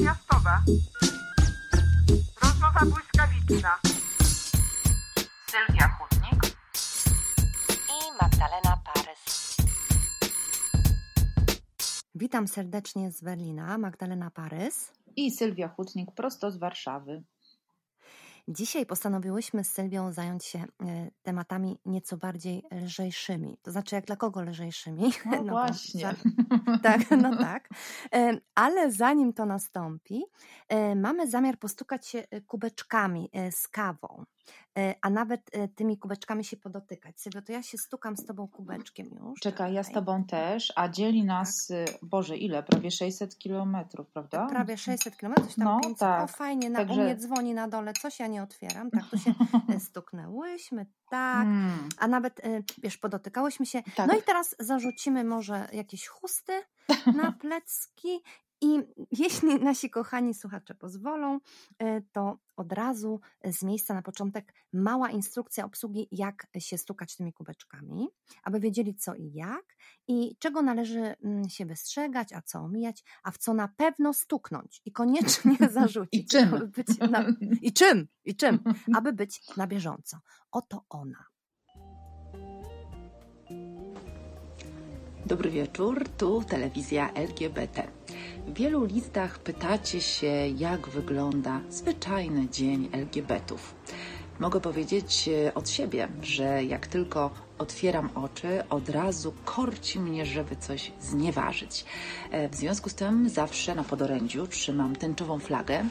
natychmiastowa. Rozmowa błyskawiczna. Sylwia Chudnik i Magdalena Parys. Witam serdecznie z Berlina, Magdalena Parys i Sylwia Chudnik prosto z Warszawy. Dzisiaj postanowiłyśmy z Sylwią zająć się e, tematami nieco bardziej lżejszymi. To znaczy, jak dla kogo lżejszymi? No, no właśnie. Za, tak, no tak. E, ale zanim to nastąpi, e, mamy zamiar postukać się kubeczkami z kawą. E, a nawet e, tymi kubeczkami się podotykać. Sylwio, to ja się stukam z tobą kubeczkiem już. Czekaj, ja z tobą też, a dzieli nas, tak. Boże, ile? Prawie 600 kilometrów, prawda? Prawie 600 kilometrów, tam no, 500. Tak. O, fajnie, na, Także... u mnie dzwoni na dole, coś ja nie otwieram. Tak, tu się e, stuknęłyśmy, tak, hmm. a nawet, wiesz, podotykałyśmy się. Tak. No i teraz zarzucimy może jakieś chusty na plecki i jeśli nasi kochani słuchacze pozwolą, e, to od razu z miejsca na początek mała instrukcja obsługi, jak się stukać tymi kubeczkami, aby wiedzieli co i jak i czego należy mm, się wystrzegać, a co omijać, a w co na pewno stuknąć i koniecznie zarzucić. I czym? Na, I czym? I czym? Aby być na bieżąco. Oto ona. Dobry wieczór, tu telewizja LGBT. W wielu listach pytacie się, jak wygląda zwyczajny dzień LGBT-ów. Mogę powiedzieć e, od siebie, że jak tylko otwieram oczy, od razu korci mnie, żeby coś znieważyć. E, w związku z tym zawsze na podorędziu trzymam tęczową flagę.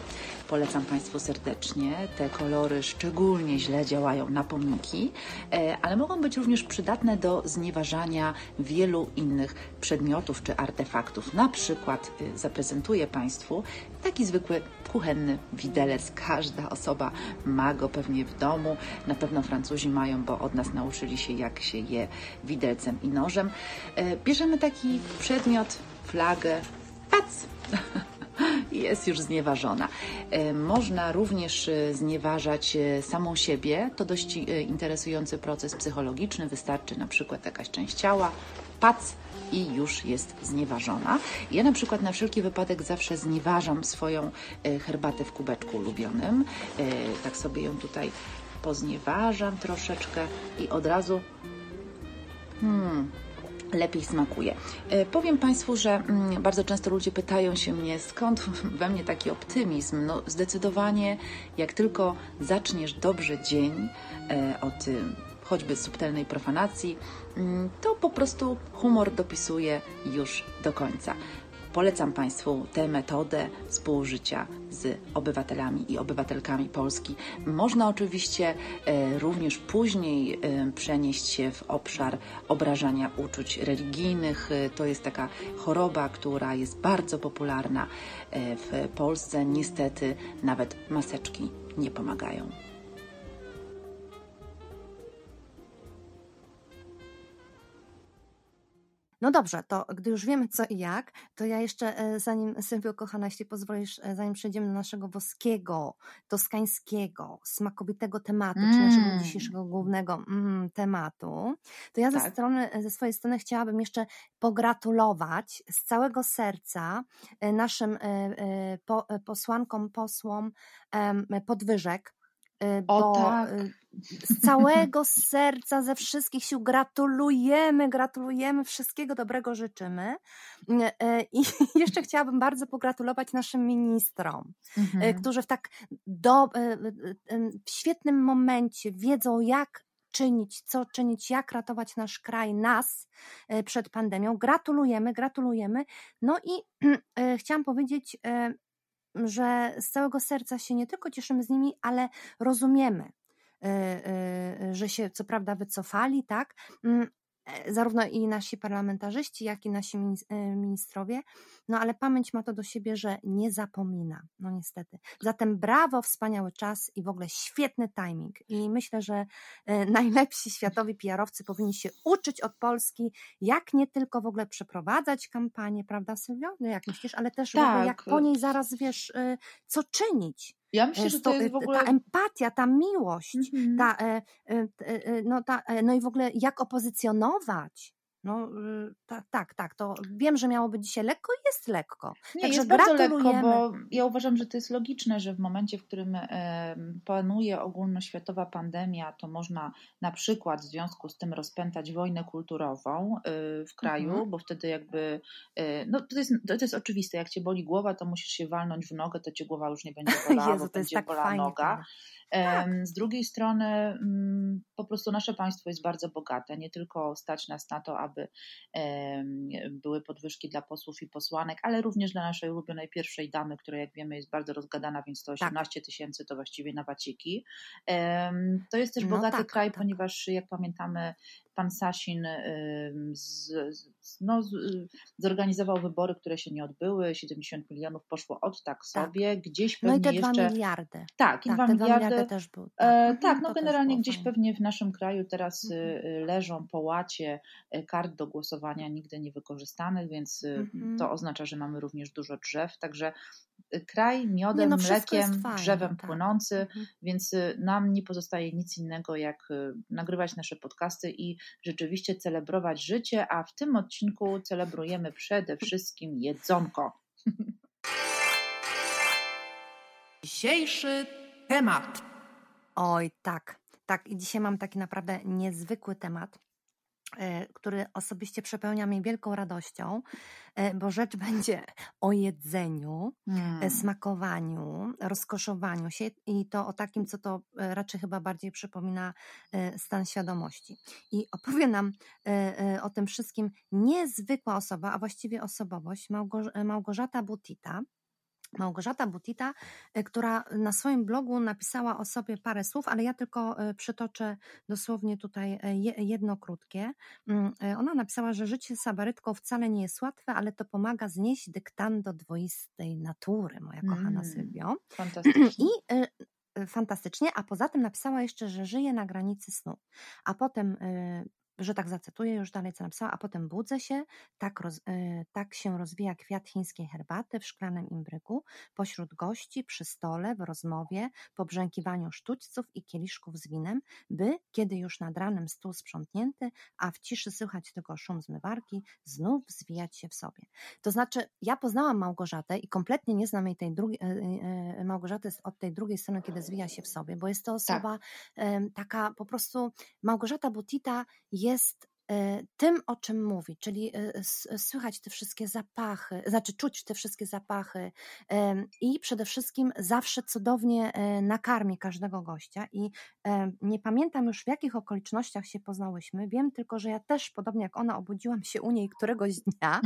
Polecam Państwu serdecznie. Te kolory szczególnie źle działają na pomniki, e, ale mogą być również przydatne do znieważania wielu innych przedmiotów czy artefaktów. Na przykład y, zaprezentuję Państwu taki zwykły kuchenny widelec. Każda osoba ma go pewnie w domu. Na pewno Francuzi mają, bo od nas nauczyli się, jak się je widelcem i nożem. E, bierzemy taki przedmiot, flagę, pac! jest już znieważona. E, można również e, znieważać samą siebie. To dość interesujący proces psychologiczny. Wystarczy na przykład jakaś część ciała, pac i już jest znieważona. Ja na przykład na wszelki wypadek zawsze znieważam swoją herbatę w kubeczku ulubionym. Tak sobie ją tutaj poznieważam troszeczkę i od razu hmm, lepiej smakuje. E, powiem Państwu, że mm, bardzo często ludzie pytają się mnie, skąd we mnie taki optymizm. No, zdecydowanie, jak tylko zaczniesz dobrze dzień e, od choćby subtelnej profanacji, mm, to po prostu humor dopisuje już do końca. Polecam Państwu tę metodę współżycia z obywatelami i obywatelkami Polski. Można oczywiście e, również później e, przenieść się w obszar obrażania uczuć religijnych. E, to jest taka choroba, która jest bardzo popularna w Polsce. Niestety nawet maseczki nie pomagają. No dobrze, to gdy już wiemy co i jak, to ja jeszcze, e, zanim Sylwio kochana, jeśli pozwolisz, e, zanim przejdziemy do naszego włoskiego, toskańskiego, smakowitego tematu, mm. czy naszego mm. dzisiejszego głównego mm, tematu, to ja tak. ze, strony, ze swojej strony chciałabym jeszcze pogratulować z całego serca e, naszym posłankom, posłom podwyżek, bo o, tak. z całego serca, ze wszystkich sił gratulujemy, gratulujemy, wszystkiego dobrego życzymy. E, I jeszcze chciałabym bardzo pogratulować naszym ministrom, mhm. którzy w tak do, w świetnym momencie wiedzą, jak czynić, co czynić, jak ratować nasz kraj, nas przed pandemią. Gratulujemy, gratulujemy. No i chciałam powiedzieć, że z całego serca się nie tylko cieszymy z nimi, ale rozumiemy, y, y, że się co prawda wycofali, tak, mm, zarówno i nasi parlamentarzyści, jak i nasi e, ministrowie, no ale pamięć ma to do siebie, że nie zapomina, no niestety. Zatem brawo, wspaniały czas i w ogóle świetny timing i myślę, że e, najlepsi światowi PR-owcy powinni się uczyć od Polski, jak nie tylko w ogóle przeprowadzać kampanię, prawda Sylwio? No jak myślisz, ale też tak. jak po niej zaraz wiesz, co czynić, ja myślę, że to jest w ogóle... Ta empatia, ta miłość, mm -hmm. ta, no, ta, no i w ogóle jak opozycjonować No tak, tak, tak. To wiem, że miało być dzisiaj lekko i jest lekko. Nie, Także jest bardzo lekko, bo ja uważam, że to jest logiczne, że w momencie, w którym panuje ogólnoświatowa pandemia, to można na przykład w związku z tym rozpętać wojnę kulturową y, w kraju, Mhm. bo wtedy jakby, y, no to jest, to jest oczywiste, jak cię boli głowa, to musisz się walnąć w nogę, to cię głowa już nie będzie bolała, Jezu, bo będzie tak bolała noga. Em, Z drugiej strony, mm, po prostu nasze państwo jest bardzo bogate. Nie tylko stać nas na to, aby em, były podwyżki dla posłów i posłanek, ale również dla naszej ulubionej pierwszej damy, która, jak wiemy, jest bardzo rozgadana, więc to Tak. 18 tysięcy to właściwie na waciki. To jest też No bogaty tak, kraj, tak. ponieważ, jak pamiętamy, pan Sasin z, z, no, z, zorganizował wybory, które się nie odbyły. 70 milionów poszło od tak sobie. Gdzieś No i pewnie te jeszcze. miliardy. Tak, i Tak, 2 te dwa miliardy. miliardy też były. E, Mhm, tak, no generalnie gdzieś fajnie. pewnie w naszym kraju teraz y, Mhm. y, leżą po łacie y, kart do głosowania nigdy nie wykorzystanych, więc y, Mhm. to oznacza, że mamy również dużo drzew, także y, kraj Nie, miodem, no mlekiem, drzewem tak. płynący, Mhm. więc y, nam nie pozostaje nic innego jak y, nagrywać nasze podcasty i rzeczywiście celebrować życie, a w tym odcinku celebrujemy przede wszystkim jedzonko. Dzisiejszy temat. Oj, tak, tak. I dzisiaj mam taki naprawdę niezwykły temat, który osobiście przepełnia mnie wielką radością, e, bo rzecz będzie o jedzeniu, e, Hmm. smakowaniu, rozkoszowaniu się i to o takim, co to e, raczej chyba bardziej przypomina e, stan świadomości. I opowie nam e, e, o tym wszystkim niezwykła osoba, a właściwie osobowość, Małgorz- e, Małgorzata Butita. Małgorzata Butita, e, która na swoim blogu napisała o sobie parę słów, ale ja tylko e, przytoczę dosłownie tutaj e, je- jedno krótkie. Mm, Ona napisała, że życie sabarytką wcale nie jest łatwe, ale to pomaga znieść dyktando dwoistej natury, moja kochana Mm. Sylwio. Fantastycznie. I fantastycznie, a poza tym napisała jeszcze, że żyje na granicy snu. A potem, że tak zacytuję już dalej, co napisała, a potem budzę się, tak, roz, e, tak się rozwija kwiat chińskiej herbaty w szklanym imbryku, pośród gości, przy stole, w rozmowie, po brzękiwaniu sztućców i kieliszków z winem, by, kiedy już nad ranem stół sprzątnięty, a w ciszy słychać tylko szum zmywarki, znów zwijać się w sobie. To znaczy, ja poznałam Małgorzatę i kompletnie nie znam jej tej drugiej, e, Małgorzaty od tej drugiej strony, kiedy zwija się w sobie, bo jest to osoba em, taka po prostu, Małgorzata Butita jest e, tym, o czym mówi, czyli e, słychać te wszystkie zapachy, znaczy czuć te wszystkie zapachy i przede wszystkim zawsze cudownie e, nakarmi każdego gościa i e, nie pamiętam już w jakich okolicznościach się poznałyśmy, wiem tylko, że ja też podobnie jak ona obudziłam się u niej któregoś dnia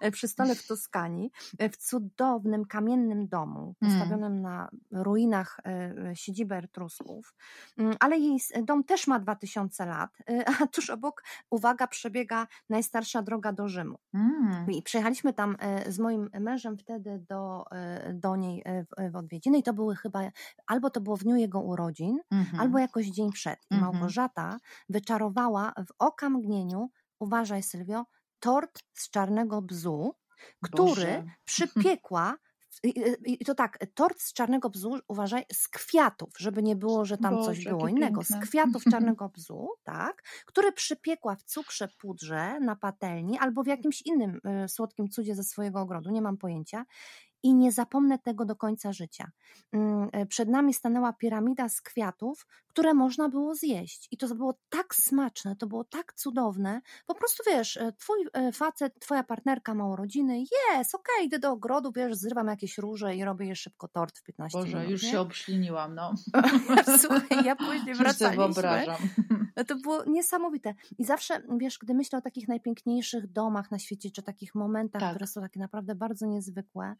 e, przy stole w Toskanii, e, w cudownym kamiennym domu, Mm. postawionym na ruinach e, e, siedziby Etrusków, Mm, ale jej dom też ma 2000 lat, e, a tuż obok, uwaga, przebiega najstarsza droga do Rzymu. Mm. I przyjechaliśmy tam e, z moim mężem wtedy do, e, do niej e, w, odwiedziny i to były chyba, albo to było w dniu jego urodzin, Mhm. albo jakoś dzień przed. I Mhm. Małgorzata wyczarowała w okamgnieniu, uważaj Sylwio, tort z czarnego bzu, który Boże. przypiekła. I to tak, tort z czarnego bzu, uważaj, z kwiatów, żeby nie było, że tam coś Boże, było jakie innego. piękne. Z kwiatów czarnego bzu, tak, który przypiekła w cukrze pudrze na patelni albo w jakimś innym y, słodkim cudzie ze swojego ogrodu, nie mam pojęcia. I nie zapomnę tego do końca życia. Mm, y, Przed nami stanęła piramida z kwiatów, które można było zjeść. I to było tak smaczne, to było tak cudowne. Po prostu wiesz, e, twój e, facet, twoja partnerka ma urodziny, jest, okej, idę do ogrodu, wiesz, zrywam jakieś róże i robię je szybko tort w 15 Boże, minut. już nie? się obśliniłam, no. Słuchaj, ja później Już sobie wracaliśmy. Wyobrażam. To było niesamowite. I zawsze, wiesz, gdy myślę o takich najpiękniejszych domach na świecie, czy takich momentach, Tak. które są takie naprawdę bardzo niezwykłe,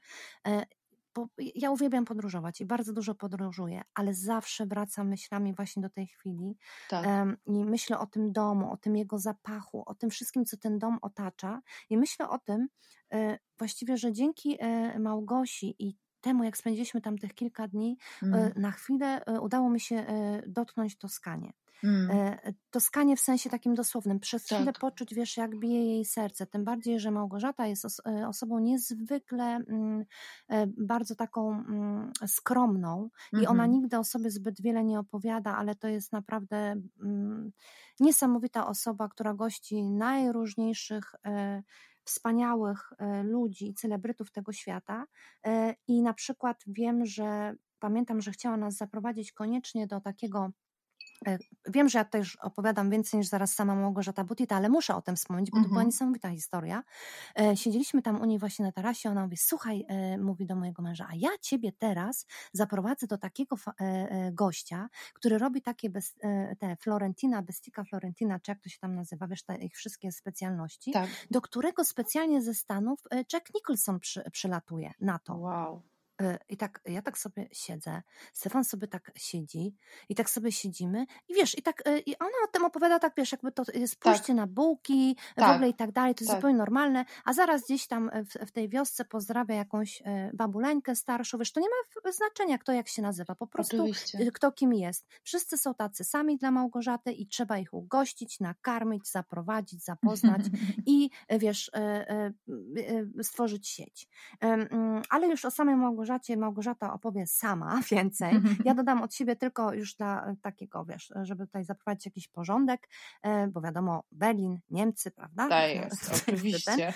e, bo ja uwielbiam podróżować i bardzo dużo podróżuję, ale zawsze wracam myślami właśnie do tej chwili Tak. i myślę o tym domu, o tym jego zapachu, o tym wszystkim, co ten dom otacza i myślę o tym e, właściwie, że dzięki e, Małgosi i temu, jak spędziliśmy tam tych kilka dni, Mm. E, Na chwilę e, udało mi się e, dotknąć Toskanię. Mm. E, Toskanie w sensie takim dosłownym. Przez tak. chwilę poczuć, wiesz, jak bije jej serce. Tym bardziej, że Małgorzata jest os e, osobą niezwykle mm, e, bardzo taką mm, skromną mm -hmm. i ona mhm. nigdy o sobie zbyt wiele nie opowiada, ale to jest naprawdę mm, niesamowita osoba, która gości najróżniejszych wspaniałych ludzi celebrytów tego świata. I na przykład wiem, że pamiętam, że chciała nas zaprowadzić koniecznie do takiego wiem, że ja też opowiadam więcej niż zaraz sama Małgorzata Butita, ale muszę o tym wspomnieć, bo to była mhm. niesamowita historia. E, siedzieliśmy tam u niej właśnie na tarasie, ona mówi, słuchaj, e, mówi do mojego męża, a ja ciebie teraz zaprowadzę do takiego gościa, który robi takie bez, te Florentina, Bestika Florentina, czy jak to się tam nazywa, wiesz, te ich wszystkie specjalności, tak. do którego specjalnie ze Stanów Jack Nicholson przy, przylatuje na to. Wow. Y, I tak, ja tak sobie siedzę, Stefan sobie tak siedzi i tak sobie siedzimy i wiesz, i tak, y, i ona o tym opowiada tak, wiesz, jakby to jest pójście tak. na bułki, tak. w ogóle i tak dalej, to jest tak. zupełnie normalne, a zaraz gdzieś tam w, w, tej wiosce pozdrawia jakąś babuleńkę starszą, wiesz, to nie ma znaczenia, kto jak się nazywa, po prostu Oczywiście. kto kim jest. Wszyscy są tacy sami dla Małgorzaty i trzeba ich ugościć, nakarmić, zaprowadzić, zapoznać i wiesz, stworzyć sieć. Ale już o samej Małgorzacie Małgorzacie Małgorzata opowie sama więcej. Ja dodam od siebie tylko już dla takiego, wiesz, żeby tutaj zaprowadzić jakiś porządek, e, bo wiadomo, Berlin, Niemcy, prawda? Tak jest, oczywiście.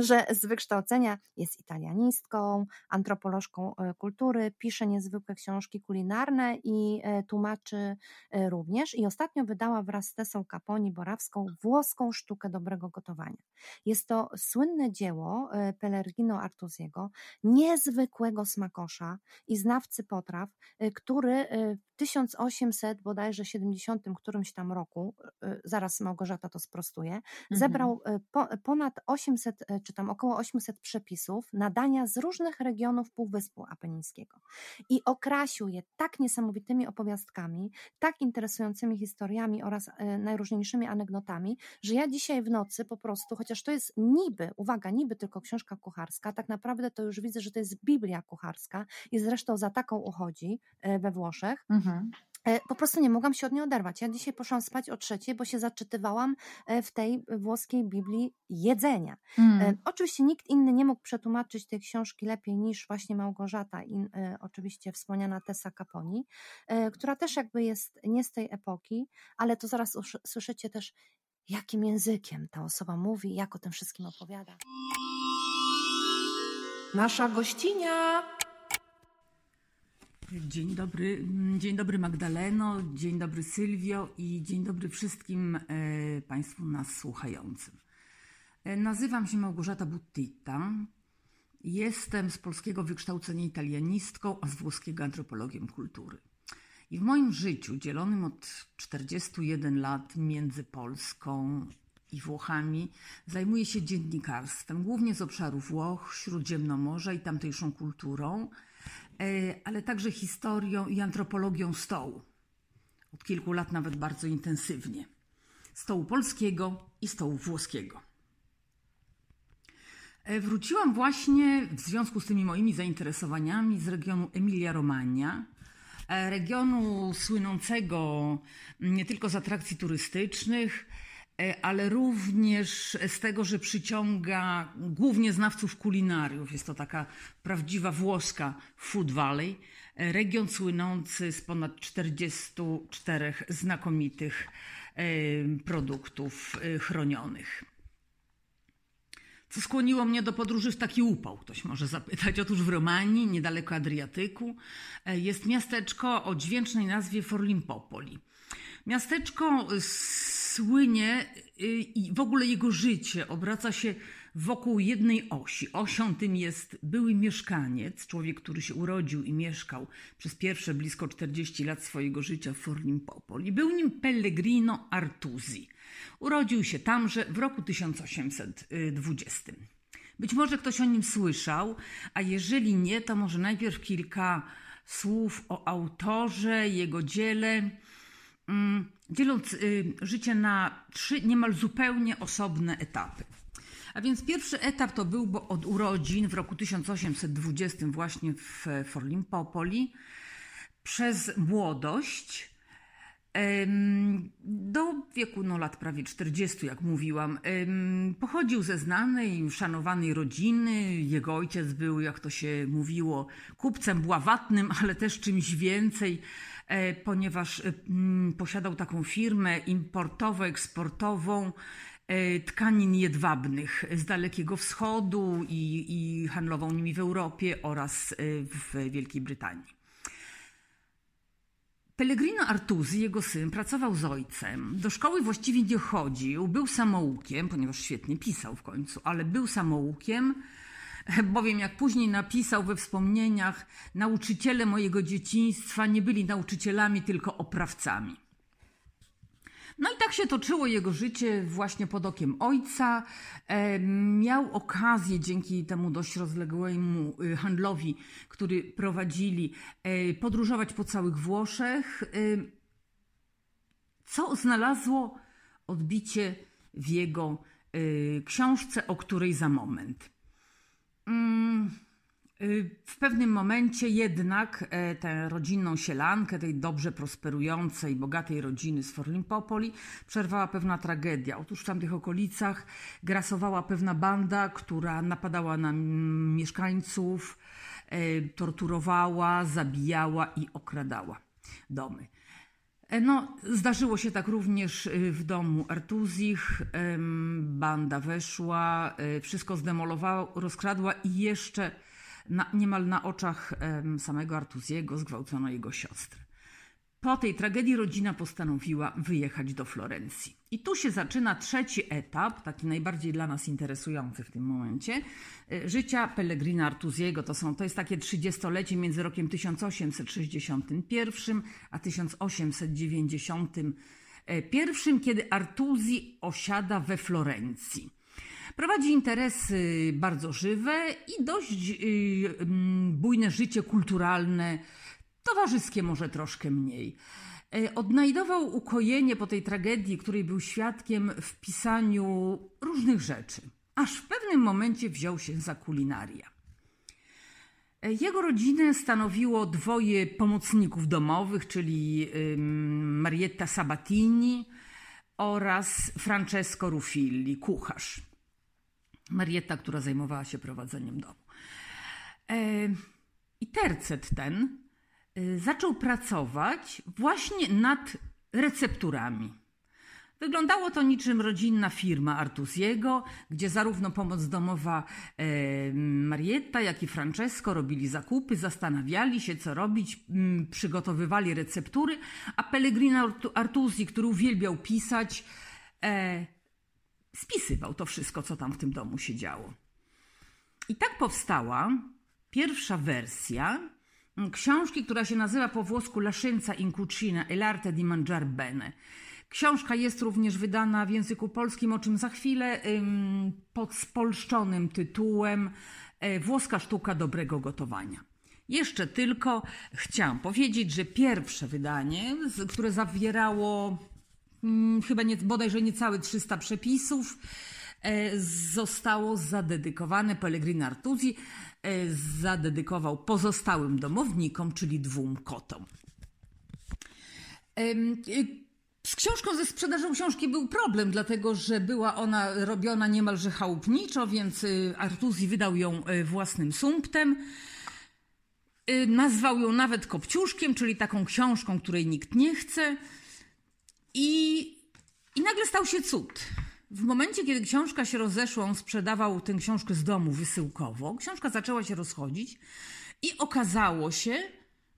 że z wykształcenia jest italianistką, antropolożką e, kultury, pisze niezwykłe książki kulinarne i e, tłumaczy również. I ostatnio wydała wraz z Tessą Caponi Borawską włoską sztukę dobrego gotowania. Jest to słynne dzieło Pellergino Artusiego, niezwykłego smakosza i znawcy potraw, y, który y, w 1800 bodajże 70 którymś tam roku, y, zaraz Małgorzata to sprostuje, mhm. zebrał po, ponad 800 czy tam około 800 przepisów na dania z różnych regionów Półwyspu Apenińskiego i okrasił je tak niesamowitymi opowiastkami, tak interesującymi historiami oraz najróżniejszymi anegdotami, że ja dzisiaj w nocy po prostu, chociaż to jest niby, uwaga, niby tylko książka kucharska, tak naprawdę to już widzę, że to jest Biblia kucharska i zresztą za taką uchodzi e, we Włoszech. Mhm e, po prostu nie mogłam się od niej oderwać. Ja dzisiaj poszłam spać o trzeciej, bo się zaczytywałam e, w tej włoskiej Biblii jedzenia. Mm. Oczywiście nikt inny nie mógł przetłumaczyć tej książki lepiej niż właśnie Małgorzata i oczywiście wspomniana Tessa Caponi, która też jakby jest nie z tej epoki, ale to zaraz słyszycie też, jakim językiem ta osoba mówi, jak o tym wszystkim opowiada. Nasza gościnia. Dzień dobry, dzień dobry Magdaleno, dzień dobry Sylwio i dzień dobry wszystkim e, Państwu nas słuchającym. E, nazywam się Małgorzata Buttita. Jestem z polskiego wykształcenia italianistką, a z włoskiego antropologiem kultury. I w moim życiu, dzielonym od 41 lat między Polską i Włochami, zajmuje się dziennikarstwem, głównie z obszaru Włoch, Śródziemnomorza i tamtejszą kulturą, e, ale także historią i antropologią stołu. Od kilku lat nawet bardzo intensywnie. Stołu polskiego i stołu włoskiego. E, wróciłam właśnie w związku z tymi moimi zainteresowaniami z regionu Emilia-Romagna, e, regionu słynącego nie tylko z atrakcji turystycznych, ale również z tego, że przyciąga głównie znawców kulinariów. Jest to taka prawdziwa włoska Food Valley, e, region słynący z ponad 44 znakomitych e, produktów chronionych. Co skłoniło mnie do podróży w taki upał, ktoś może zapytać. Otóż w Romanii, niedaleko Adriatyku, jest miasteczko o dźwięcznej nazwie Forlimpopoli. Miasteczko słynie y, i w ogóle jego życie obraca się wokół jednej osi. Osią tym jest były mieszkaniec, człowiek, który się urodził i mieszkał przez pierwsze blisko 40 lat swojego życia w Forlimpopoli. Był nim Pellegrino Artusi. Urodził się tamże w roku 1820. Być może ktoś o nim słyszał, a jeżeli nie, to może najpierw kilka słów o autorze, jego dziele. Mm, dzieląc y, życie na trzy niemal zupełnie osobne etapy. A więc pierwszy etap to był bo od urodzin w roku 1820 właśnie w Forlimpopoli, przez młodość, Do wieku no, lat prawie 40, jak mówiłam, pochodził ze znanej, szanowanej rodziny. Jego ojciec był, jak to się mówiło, kupcem bławatnym, ale też czymś więcej, ponieważ posiadał taką firmę importowo-eksportową e, tkanin jedwabnych z Dalekiego Wschodu i, i handlował nimi w Europie oraz e, w Wielkiej Brytanii. Pellegrino Artusi, jego syn, pracował z ojcem. Do szkoły właściwie nie chodził, był samoukiem, ponieważ świetnie pisał w końcu, ale był samoukiem, bowiem jak później napisał we wspomnieniach, nauczyciele mojego dzieciństwa nie byli nauczycielami, tylko oprawcami. No i tak się toczyło jego życie właśnie pod okiem ojca. Miał okazję dzięki temu dość rozległemu y, handlowi, który prowadzili, e, podróżować po całych Włoszech, co znalazło odbicie w jego y, książce, o której za moment. Mm, Y, w pewnym momencie jednak e, tę rodzinną sielankę, tej dobrze prosperującej, bogatej rodziny z Forlimpopoli przerwała pewna tragedia. Otóż w tamtych okolicach grasowała pewna banda, która napadała na mieszkańców, e, torturowała, zabijała i okradała domy. E, no, zdarzyło się tak również y, w domu Artuzich. Banda weszła, wszystko zdemolowała, rozkradła i jeszcze na, niemal na oczach samego Artuziego zgwałcono jego siostrę. Po tej tragedii rodzina postanowiła wyjechać do Florencji. I tu się zaczyna trzeci etap, taki najbardziej dla nas interesujący w tym momencie, e, życia Pellegrina Artuziego. To, są, to jest takie trzydziestolecie między rokiem 1861 a 1891, kiedy Artuzi osiada we Florencji. Prowadzi interesy bardzo żywe i dość y, mm, bujne życie kulturalne, towarzyskie może troszkę mniej. E, odnajdował ukojenie po tej tragedii, której był świadkiem w pisaniu różnych rzeczy, aż w pewnym momencie wziął się za kulinaria. E, jego rodzinę stanowiło dwoje pomocników domowych, czyli Marietta Sabatini oraz Francesco Ruffilli, kucharz. Marietta, która zajmowała się prowadzeniem domu. E, I tercet ten zaczął pracować właśnie nad recepturami. Wyglądało to niczym rodzinna firma Artusiego, gdzie zarówno pomoc domowa e, Marietta, jak i Francesco robili zakupy, zastanawiali się, co robić, przygotowywali receptury, a Pellegrino Artusi, który uwielbiał pisać, spisywał to wszystko, co tam w tym domu się działo. I tak powstała pierwsza wersja książki, która się nazywa po włosku La scienza in cucina e l'arte di mangiar bene. Książka jest również wydana w języku polskim, o czym za chwilę, pod spolszczonym tytułem e, Włoska sztuka dobrego gotowania. Jeszcze tylko chciałam powiedzieć, że pierwsze wydanie, które zawierało Mm, chyba nie, bodajże niecałe 300 przepisów, e, zostało zadedykowane Pellegrino Artusi, zadedykował pozostałym domownikom, czyli dwóm kotom. Z książką, ze sprzedażą książki był problem, dlatego że była ona robiona niemalże chałupniczo, więc y, Artusi wydał ją własnym sumptem. Nazwał ją nawet kopciuszkiem, czyli taką książką, której nikt nie chce. I, I nagle stał się cud. W momencie, kiedy książka się rozeszła, on sprzedawał tę książkę z domu wysyłkowo. Książka zaczęła się rozchodzić i okazało się,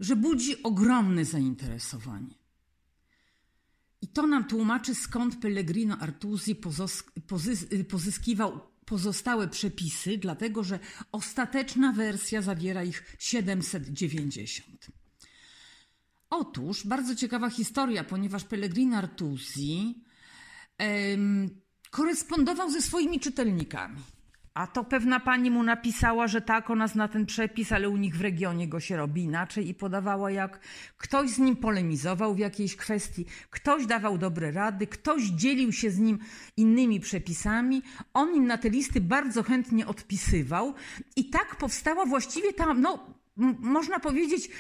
że budzi ogromne zainteresowanie. I to nam tłumaczy, skąd Pellegrino Artusi pozyskiwał pozostałe przepisy, dlatego że ostateczna wersja zawiera ich 790. Otóż bardzo ciekawa historia, ponieważ Pellegrino Artusi korespondował ze swoimi czytelnikami. A to pewna pani mu napisała, że tak, ona zna ten przepis, ale u nich w regionie go się robi inaczej i podawała, jak ktoś z nim polemizował w jakiejś kwestii, ktoś dawał dobre rady, ktoś dzielił się z nim innymi przepisami, on im na te listy bardzo chętnie odpisywał i tak powstała właściwie ta, no, można powiedzieć,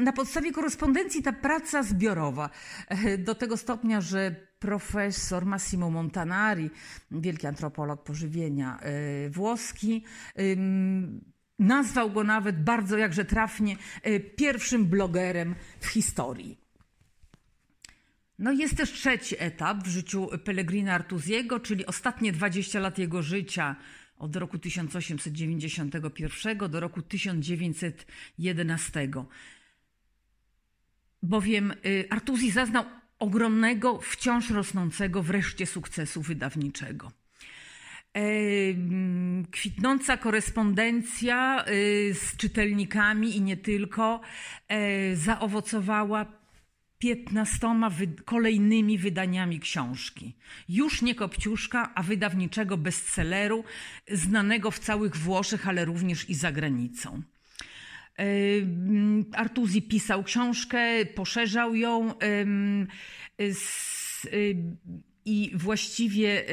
na podstawie korespondencji ta praca zbiorowa. Do tego stopnia, że profesor Massimo Montanari, wielki antropolog pożywienia włoski, nazwał go nawet bardzo jakże trafnie pierwszym blogerem w historii. No jest też trzeci etap w życiu Pellegrina Artusiego, czyli ostatnie 20 lat jego życia od roku 1891 do roku 1911. Bowiem y, Artusi zaznał ogromnego, wciąż rosnącego wreszcie sukcesu wydawniczego. E, kwitnąca korespondencja y, z czytelnikami i nie tylko e, zaowocowała piętnastoma wy kolejnymi wydaniami książki. Już nie Kopciuszka, a wydawniczego bestselleru, znanego w całych Włoszech, ale również i za granicą. Artuzi pisał książkę, poszerzał ją i właściwie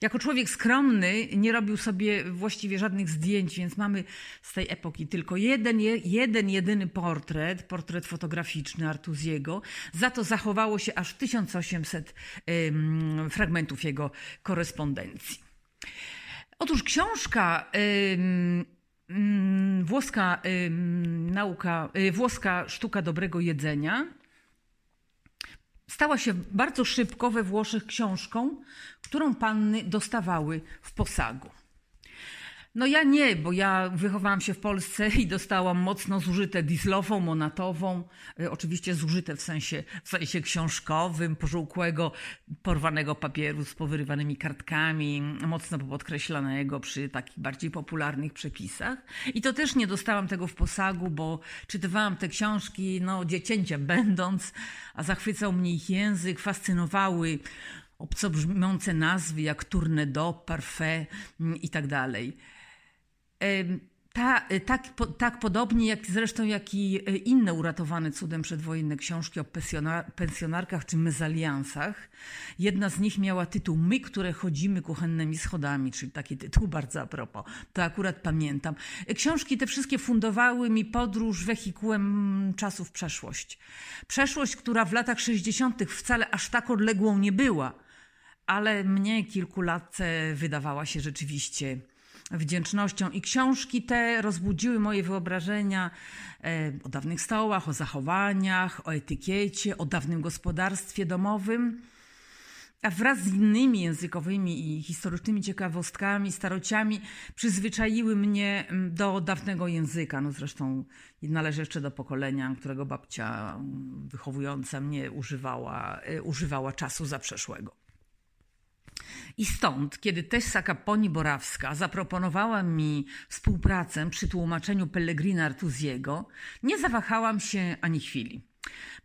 jako człowiek skromny nie robił sobie właściwie żadnych zdjęć, więc mamy z tej epoki tylko jeden, jeden jedyny portret, portret fotograficzny Artuziego. Za to zachowało się aż 1800 fragmentów jego korespondencji. Otóż książka włoska nauka, y, włoska sztuka dobrego jedzenia stała się bardzo szybko we Włoszech książką, którą panny dostawały w posagu. No ja nie, bo ja wychowałam się w Polsce i dostałam mocno zużyte dislofą, monatową, e, oczywiście zużyte w sensie, w sensie książkowym, pożółkłego, porwanego papieru z powyrywanymi kartkami, mocno podkreślanego przy takich bardziej popularnych przepisach. I to też nie dostałam tego w posagu, bo czytywałam te książki, no dziecięciem będąc, a zachwycał mnie ich język, fascynowały obcobrzmiące nazwy jak Tourne Parfait mm, i tak dalej. Ta, tak, tak podobnie jak zresztą jak i e, inne uratowane cudem przedwojenne książki o pensjonarkach czy mezaliansach. Jedna z nich miała tytuł My, które chodzimy kuchennymi schodami, czyli taki tytuł bardzo a propos. To akurat pamiętam. E, książki te wszystkie fundowały mi podróż wehikułem czasu w przeszłość. Przeszłość, która w latach 60. wcale aż tak odległą nie była, ale mnie kilkulatce wydawała się rzeczywiście wdzięcznością. I książki te rozbudziły moje wyobrażenia e, o dawnych stołach, o zachowaniach, o etykiecie, o dawnym gospodarstwie domowym. A wraz z innymi językowymi i historycznymi ciekawostkami, starociami przyzwyczaiły mnie do dawnego języka. No zresztą należy jeszcze do pokolenia, którego babcia wychowująca mnie używała, e, używała czasu zaprzeszłego. I stąd, kiedy Tessa Caponi-Borawska zaproponowała mi współpracę przy tłumaczeniu Pellegrina Artusiego, nie zawahałam się ani chwili.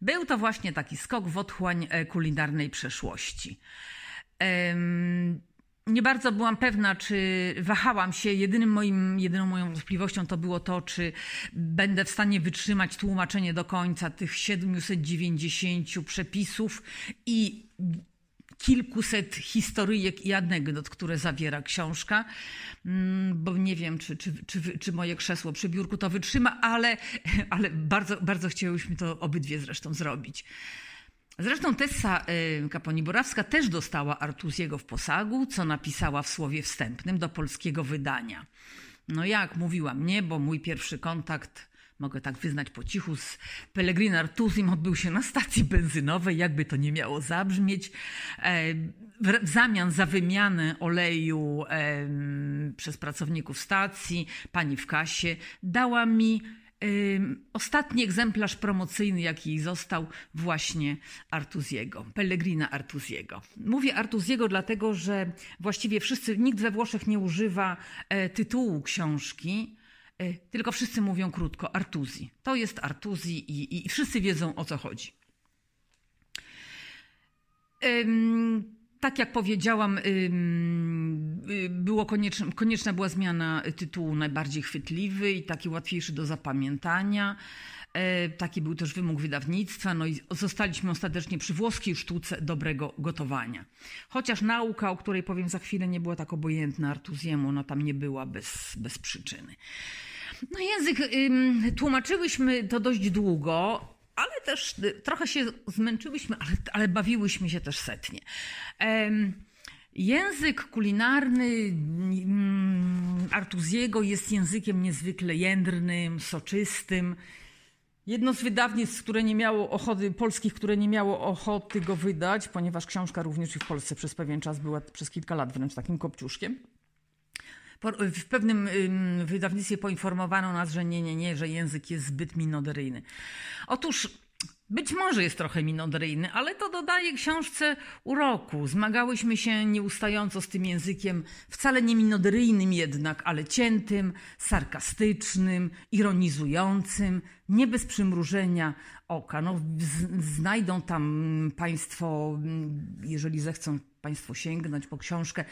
Był to właśnie taki skok w otchłań e, kulinarnej przeszłości. nie bardzo byłam pewna, czy wahałam się. Jedynym moim, jedyną moją wątpliwością to było to, czy będę w stanie wytrzymać tłumaczenie do końca tych 790 przepisów i kilkuset historyjek i anegdot, które zawiera książka, mm, bo nie wiem, czy, czy, czy, czy moje krzesło przy biurku to wytrzyma, ale, ale bardzo, bardzo chciałyśmy to obydwie zresztą zrobić. Zresztą Tessa y, Kaponi-Borawska też dostała Artusiego w posagu, co napisała w słowie wstępnym do polskiego wydania. No jak mówiłam, nie, bo mój pierwszy kontakt mogę tak wyznać po cichu, z Pellegrina Artusim odbył się na stacji benzynowej, jakby to nie miało zabrzmieć. E, w zamian za wymianę oleju przez pracowników stacji, pani w kasie dała mi ostatni egzemplarz promocyjny, jaki został, właśnie Artusiego, Pellegrina Artusiego. Mówię Artusiego dlatego, że właściwie wszyscy, nikt we Włoszech nie używa e, tytułu książki, tylko wszyscy mówią krótko Artuzi. To jest Artuzi i, i wszyscy wiedzą o co chodzi. Tak jak powiedziałam, y, było konieczne, konieczna była zmiana tytułu najbardziej chwytliwy i taki łatwiejszy do zapamiętania. E, taki był też wymóg wydawnictwa, no i zostaliśmy ostatecznie przy włoskiej sztuce dobrego gotowania. Chociaż nauka, o której powiem za chwilę, nie była tak obojętna Artuziemu, no tam nie była bez, bez przyczyny. No język ym, tłumaczyłyśmy to dość długo, ale też trochę się zmęczyłyśmy, ale, ale bawiłyśmy się też setnie. Ym, Język kulinarny mm, Artuziego jest językiem niezwykle jędrnym, soczystym. Jedno z wydawnictw, które nie miało ochoty, polskich, które nie miało ochoty go wydać, ponieważ książka również w Polsce przez pewien czas była, przez kilka lat wręcz takim kopciuszkiem. W pewnym wydawnictwie poinformowano nas, że nie, nie, nie, że język jest zbyt minoderyjny. Otóż być może jest trochę minoderyjny, ale to dodaje książce uroku. Zmagałyśmy się nieustająco z tym językiem, wcale nie minoderyjnym jednak, ale ciętym, sarkastycznym, ironizującym, nie bez przymrużenia oka. No, znajdą tam Państwo, jeżeli zechcą Państwo sięgnąć po książkę,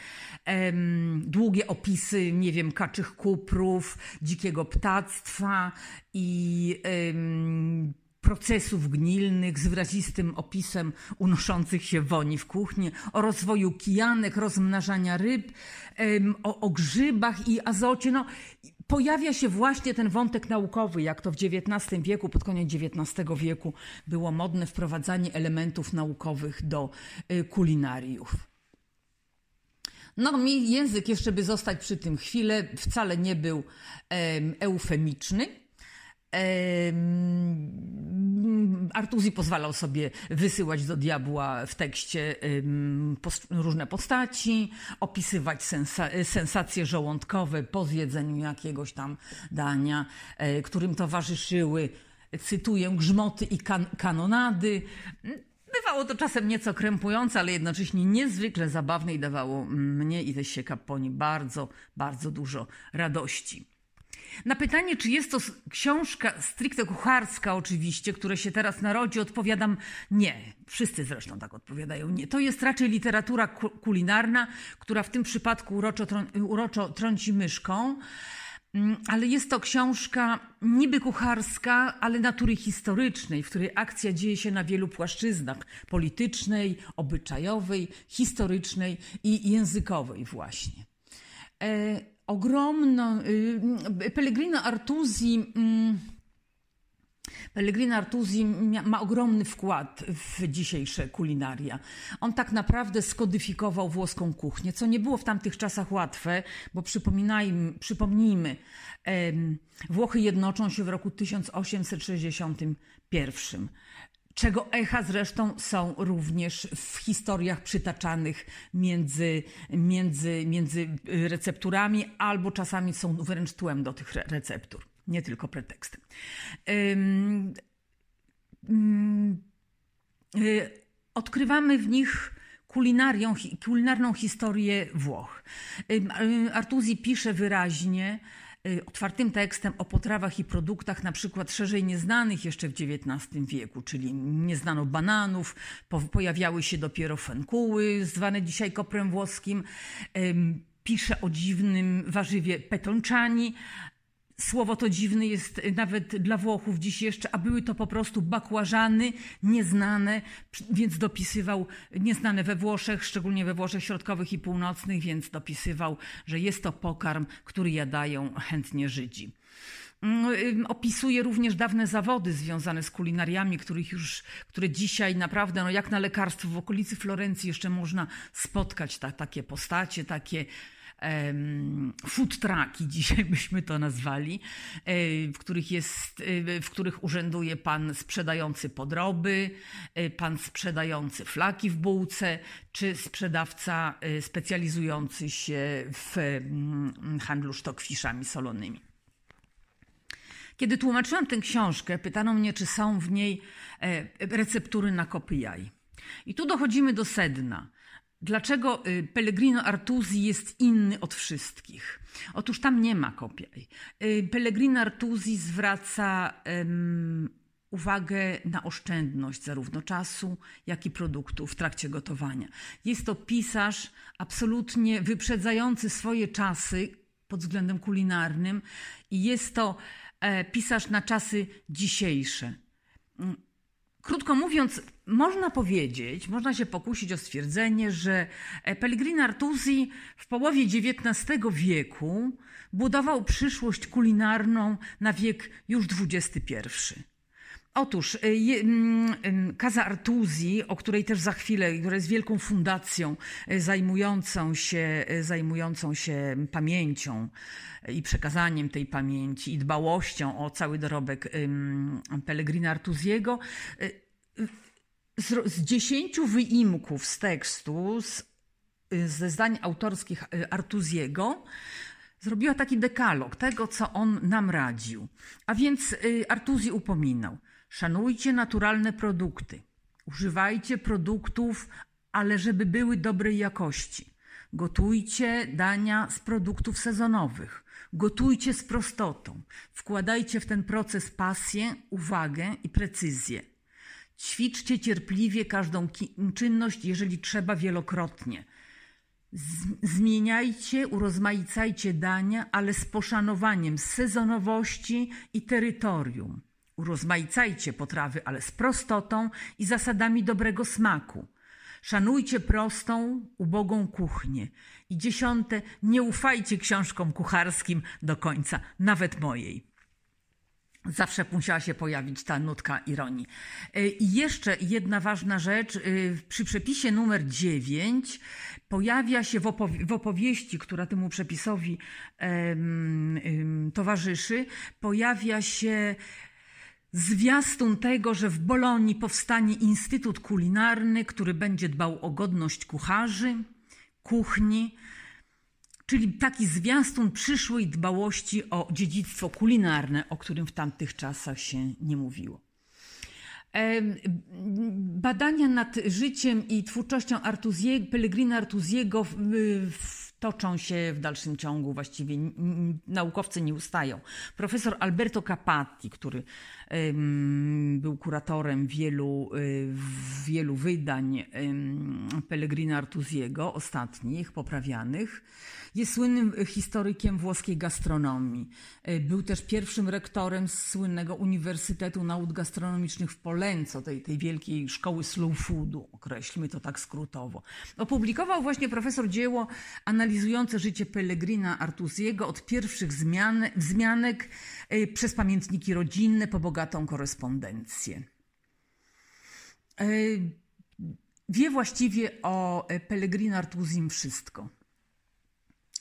długie opisy, nie wiem, kaczych kuprów, dzikiego ptactwa i procesów gnilnych z wyrazistym opisem unoszących się woni w kuchni, o rozwoju kijanek, rozmnażania ryb, o, o grzybach i azocie. No, pojawia się właśnie ten wątek naukowy, jak to w XIX wieku, pod koniec XIX wieku było modne wprowadzanie elementów naukowych do y, kulinariów. No, mi język, jeszcze by zostać przy tym chwilę, wcale nie był eufemiczny Artuzi pozwalał sobie wysyłać do diabła w tekście różne postaci, opisywać sensa sensacje żołądkowe po zjedzeniu jakiegoś tam dania, e, którym towarzyszyły, cytuję, grzmoty i kan kanonady. Bywało to czasem nieco krępujące, ale jednocześnie niezwykle zabawne i dawało mnie i też się kaponi bardzo, bardzo dużo radości. Na pytanie, czy jest to książka stricte kucharska, oczywiście, które się teraz narodzi, odpowiadam nie. Wszyscy zresztą tak odpowiadają nie. To jest raczej literatura kulinarna, która w tym przypadku uroczo, uroczo trąci myszką. Mm, ale jest to książka niby kucharska, ale natury historycznej, w której akcja dzieje się na wielu płaszczyznach politycznej, obyczajowej, historycznej i językowej, właśnie. E, ogromną. Y, Pellegrino Artusi. Mm, Pellegrino Artusi ma ogromny wkład w dzisiejsze kulinaria. On tak naprawdę skodyfikował włoską kuchnię, co nie było w tamtych czasach łatwe, bo przypomnijmy, Włochy jednoczą się w roku 1861 czego echa zresztą są również w historiach przytaczanych między, między, między recepturami, albo czasami są wręcz tłem do tych receptur, nie tylko pretekstem. Y, odkrywamy w nich kulinarią, kulinarną historię Włoch. Artuzi pisze wyraźnie, Y, otwartym tekstem o potrawach i produktach, na przykład szerzej nieznanych jeszcze w XIX wieku, czyli nie znano bananów, pojawiały się dopiero fenkuły, zwane dzisiaj koprem włoskim. Pisze o dziwnym warzywie petonciani, Słowo to dziwne jest nawet dla Włochów dziś jeszcze, a były to po prostu bakłażany nieznane, więc dopisywał, nieznane we Włoszech, szczególnie we Włoszech środkowych i północnych, więc dopisywał, że jest to pokarm, który jadają chętnie Żydzi. Mm, opisuje również dawne zawody związane z kulinariami, których już, które dzisiaj naprawdę, no jak na lekarstwo w okolicy Florencji jeszcze można spotkać ta, takie postacie, takie food trucki, dzisiaj byśmy to nazwali, e, w których, jest, e, w których urzęduje pan sprzedający podroby, e, pan sprzedający flaki w bułce, czy sprzedawca specjalizujący się w mm, handlu sztokfiszami solonymi. Kiedy tłumaczyłam tę książkę, pytano mnie, czy są w niej receptury na kopy jaj. I tu dochodzimy do sedna. Dlaczego y, Pellegrino Artusi jest inny od wszystkich? Otóż tam nie ma kopii. Y, Pellegrino Artusi zwraca um, uwagę na oszczędność zarówno czasu, jak i produktu w trakcie gotowania. Jest to pisarz absolutnie wyprzedzający swoje czasy pod względem kulinarnym i jest to e, pisarz na czasy dzisiejsze Krótko mówiąc, można powiedzieć, można się pokusić o stwierdzenie, że Pellegrino Artusi w połowie XIX wieku budował przyszłość kulinarną na wiek już XXI. Otóż y, mm, y, Casa Artusi, o której też za chwilę, która jest wielką fundacją y, zajmującą się, zajmującą się pamięcią i przekazaniem tej pamięci i dbałością o cały dorobek Pellegrina Artusiego, z, dziesięciu wyimków z tekstu, z, ze zdań autorskich Artusiego, zrobiła taki dekalog tego, co on nam radził. A więc Artusi upominał. Szanujcie naturalne produkty. Używajcie produktów, ale żeby były dobrej jakości. Gotujcie dania z produktów sezonowych. Gotujcie z prostotą. Wkładajcie w ten proces pasję, uwagę i precyzję. Ćwiczcie cierpliwie każdą czynność, jeżeli trzeba wielokrotnie. Zmieniajcie, urozmaicajcie dania, ale z poszanowaniem sezonowości i terytorium. Urozmaicajcie potrawy, ale z prostotą i zasadami dobrego smaku. Szanujcie prostą, ubogą kuchnię. I dziesiąte, nie ufajcie książkom kucharskim do końca, nawet mojej. Zawsze musiała się pojawić ta nutka ironii. E, I jeszcze jedna ważna rzecz. E, przy przepisie numer 9 pojawia się w, opowie w opowieści, która temu przepisowi um, um, towarzyszy, pojawia się zwiastun tego, że w Bolonii powstanie Instytut Kulinarny, który będzie dbał o godność kucharzy, kuchni, czyli taki zwiastun przyszłej dbałości o dziedzictwo kulinarne, o którym w tamtych czasach się nie mówiło. Badania nad życiem i twórczością Artusiego, Pellegrina w toczą się w dalszym ciągu, właściwie naukowcy nie ustają. Profesor Alberto Capatti, który był kuratorem wielu, y, wielu wydań Pellegrina Artusiego, ostatnich, poprawianych, jest słynnym historykiem włoskiej gastronomii. E, był też pierwszym rektorem słynnego Uniwersytetu Nauk Gastronomicznych w Polenco, tej, tej wielkiej szkoły slow foodu, określmy to tak skrótowo. Opublikował właśnie profesor dzieło analizujące życie Pellegrina Artusiego od pierwszych zmian, wzmianek przez pamiętniki rodzinne po bogatą korespondencję. E, wie właściwie o Pellegrino Artusim wszystko.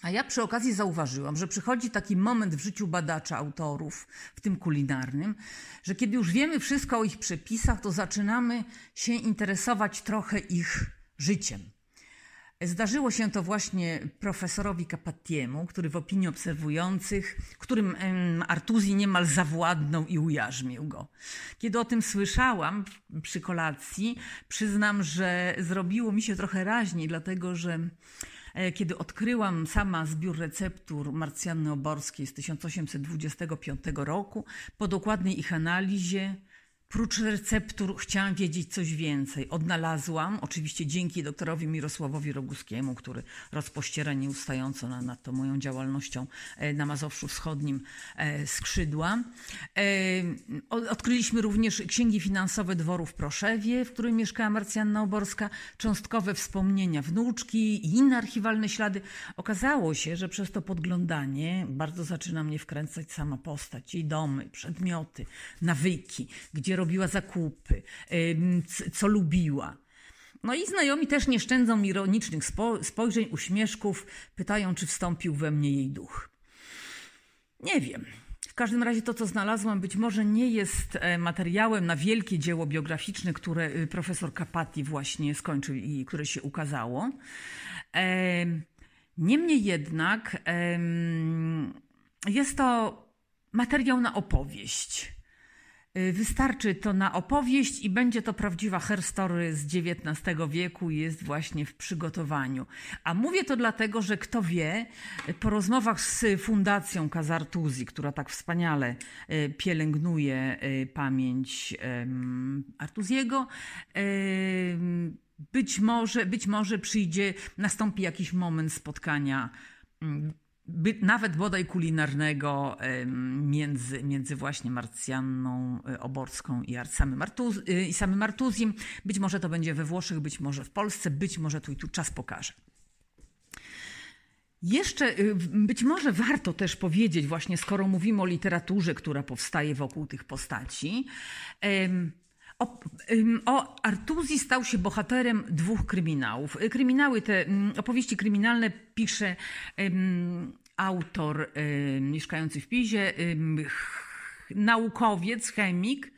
A ja przy okazji zauważyłam, że przychodzi taki moment w życiu badacza, autorów, w tym kulinarnym, że kiedy już wiemy wszystko o ich przepisach, to zaczynamy się interesować trochę ich życiem. Zdarzyło się to właśnie profesorowi Capattiemu, który w opinii obserwujących, którym Artuzi niemal zawładnął i ujarzmił go. Kiedy o tym słyszałam przy kolacji, przyznam, że zrobiło mi się trochę raźniej, dlatego że E, kiedy odkryłam sama zbiór receptur Marcjanny Oborskiej z 1825 roku, po dokładnej ich analizie Prócz receptur chciałam wiedzieć coś więcej. Odnalazłam, oczywiście dzięki doktorowi Mirosławowi Roguskiemu, który rozpościera nieustająco nad, nad tą moją działalnością e, na Mazowszu Wschodnim e, skrzydła. E, odkryliśmy również księgi finansowe dworu w Proszewie, w którym mieszkała Marcjanna Oborska, cząstkowe wspomnienia wnuczki i inne archiwalne ślady. Okazało się, że przez to podglądanie bardzo zaczyna mnie wkręcać sama postać, jej domy, przedmioty, nawyki, gdzie robiła zakupy, co lubiła. No i znajomi też nie szczędzą ironicznych spojrzeń, uśmieszków, pytają, czy wstąpił we mnie jej duch. Nie wiem. W każdym razie to, co znalazłam, być może nie jest e, materiałem na wielkie dzieło biograficzne, które y, profesor Kapati właśnie skończył i które się ukazało. Niemniej jednak jest to materiał na opowieść. Y, wystarczy to na opowieść i będzie to prawdziwa herstory z XIX wieku jest właśnie w przygotowaniu. A mówię to dlatego, że kto wie, po rozmowach z Fundacją Kazartuzi, która tak wspaniale y, pielęgnuje y, pamięć Artuziego, być może, być może przyjdzie, nastąpi jakiś moment spotkania nawet bodaj kulinarnego między, między właśnie Marcjanną e, Oborską i samym, Artuz, e, i samym Artuzim. Być może to będzie we Włoszech, być może w Polsce, być może tu i tu czas pokaże. Jeszcze e, być może warto też powiedzieć, właśnie skoro mówimy o literaturze, która powstaje wokół tych postaci, o, o Artuzi stał się bohaterem dwóch kryminałów. Kryminały te, opowieści kryminalne pisze um, autor um, mieszkający w Pizie, um, naukowiec, chemik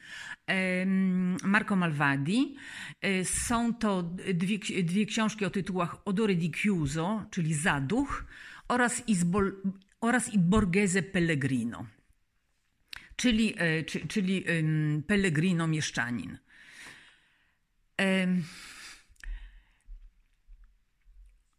Marco Malvadi. E, są to dwie, dwie książki o tytułach Odore di Chiuso, czyli Zaduch oraz, Izbol, oraz I Borghese Pellegrino czyli, e, czyli Pellegrino mieszczanin.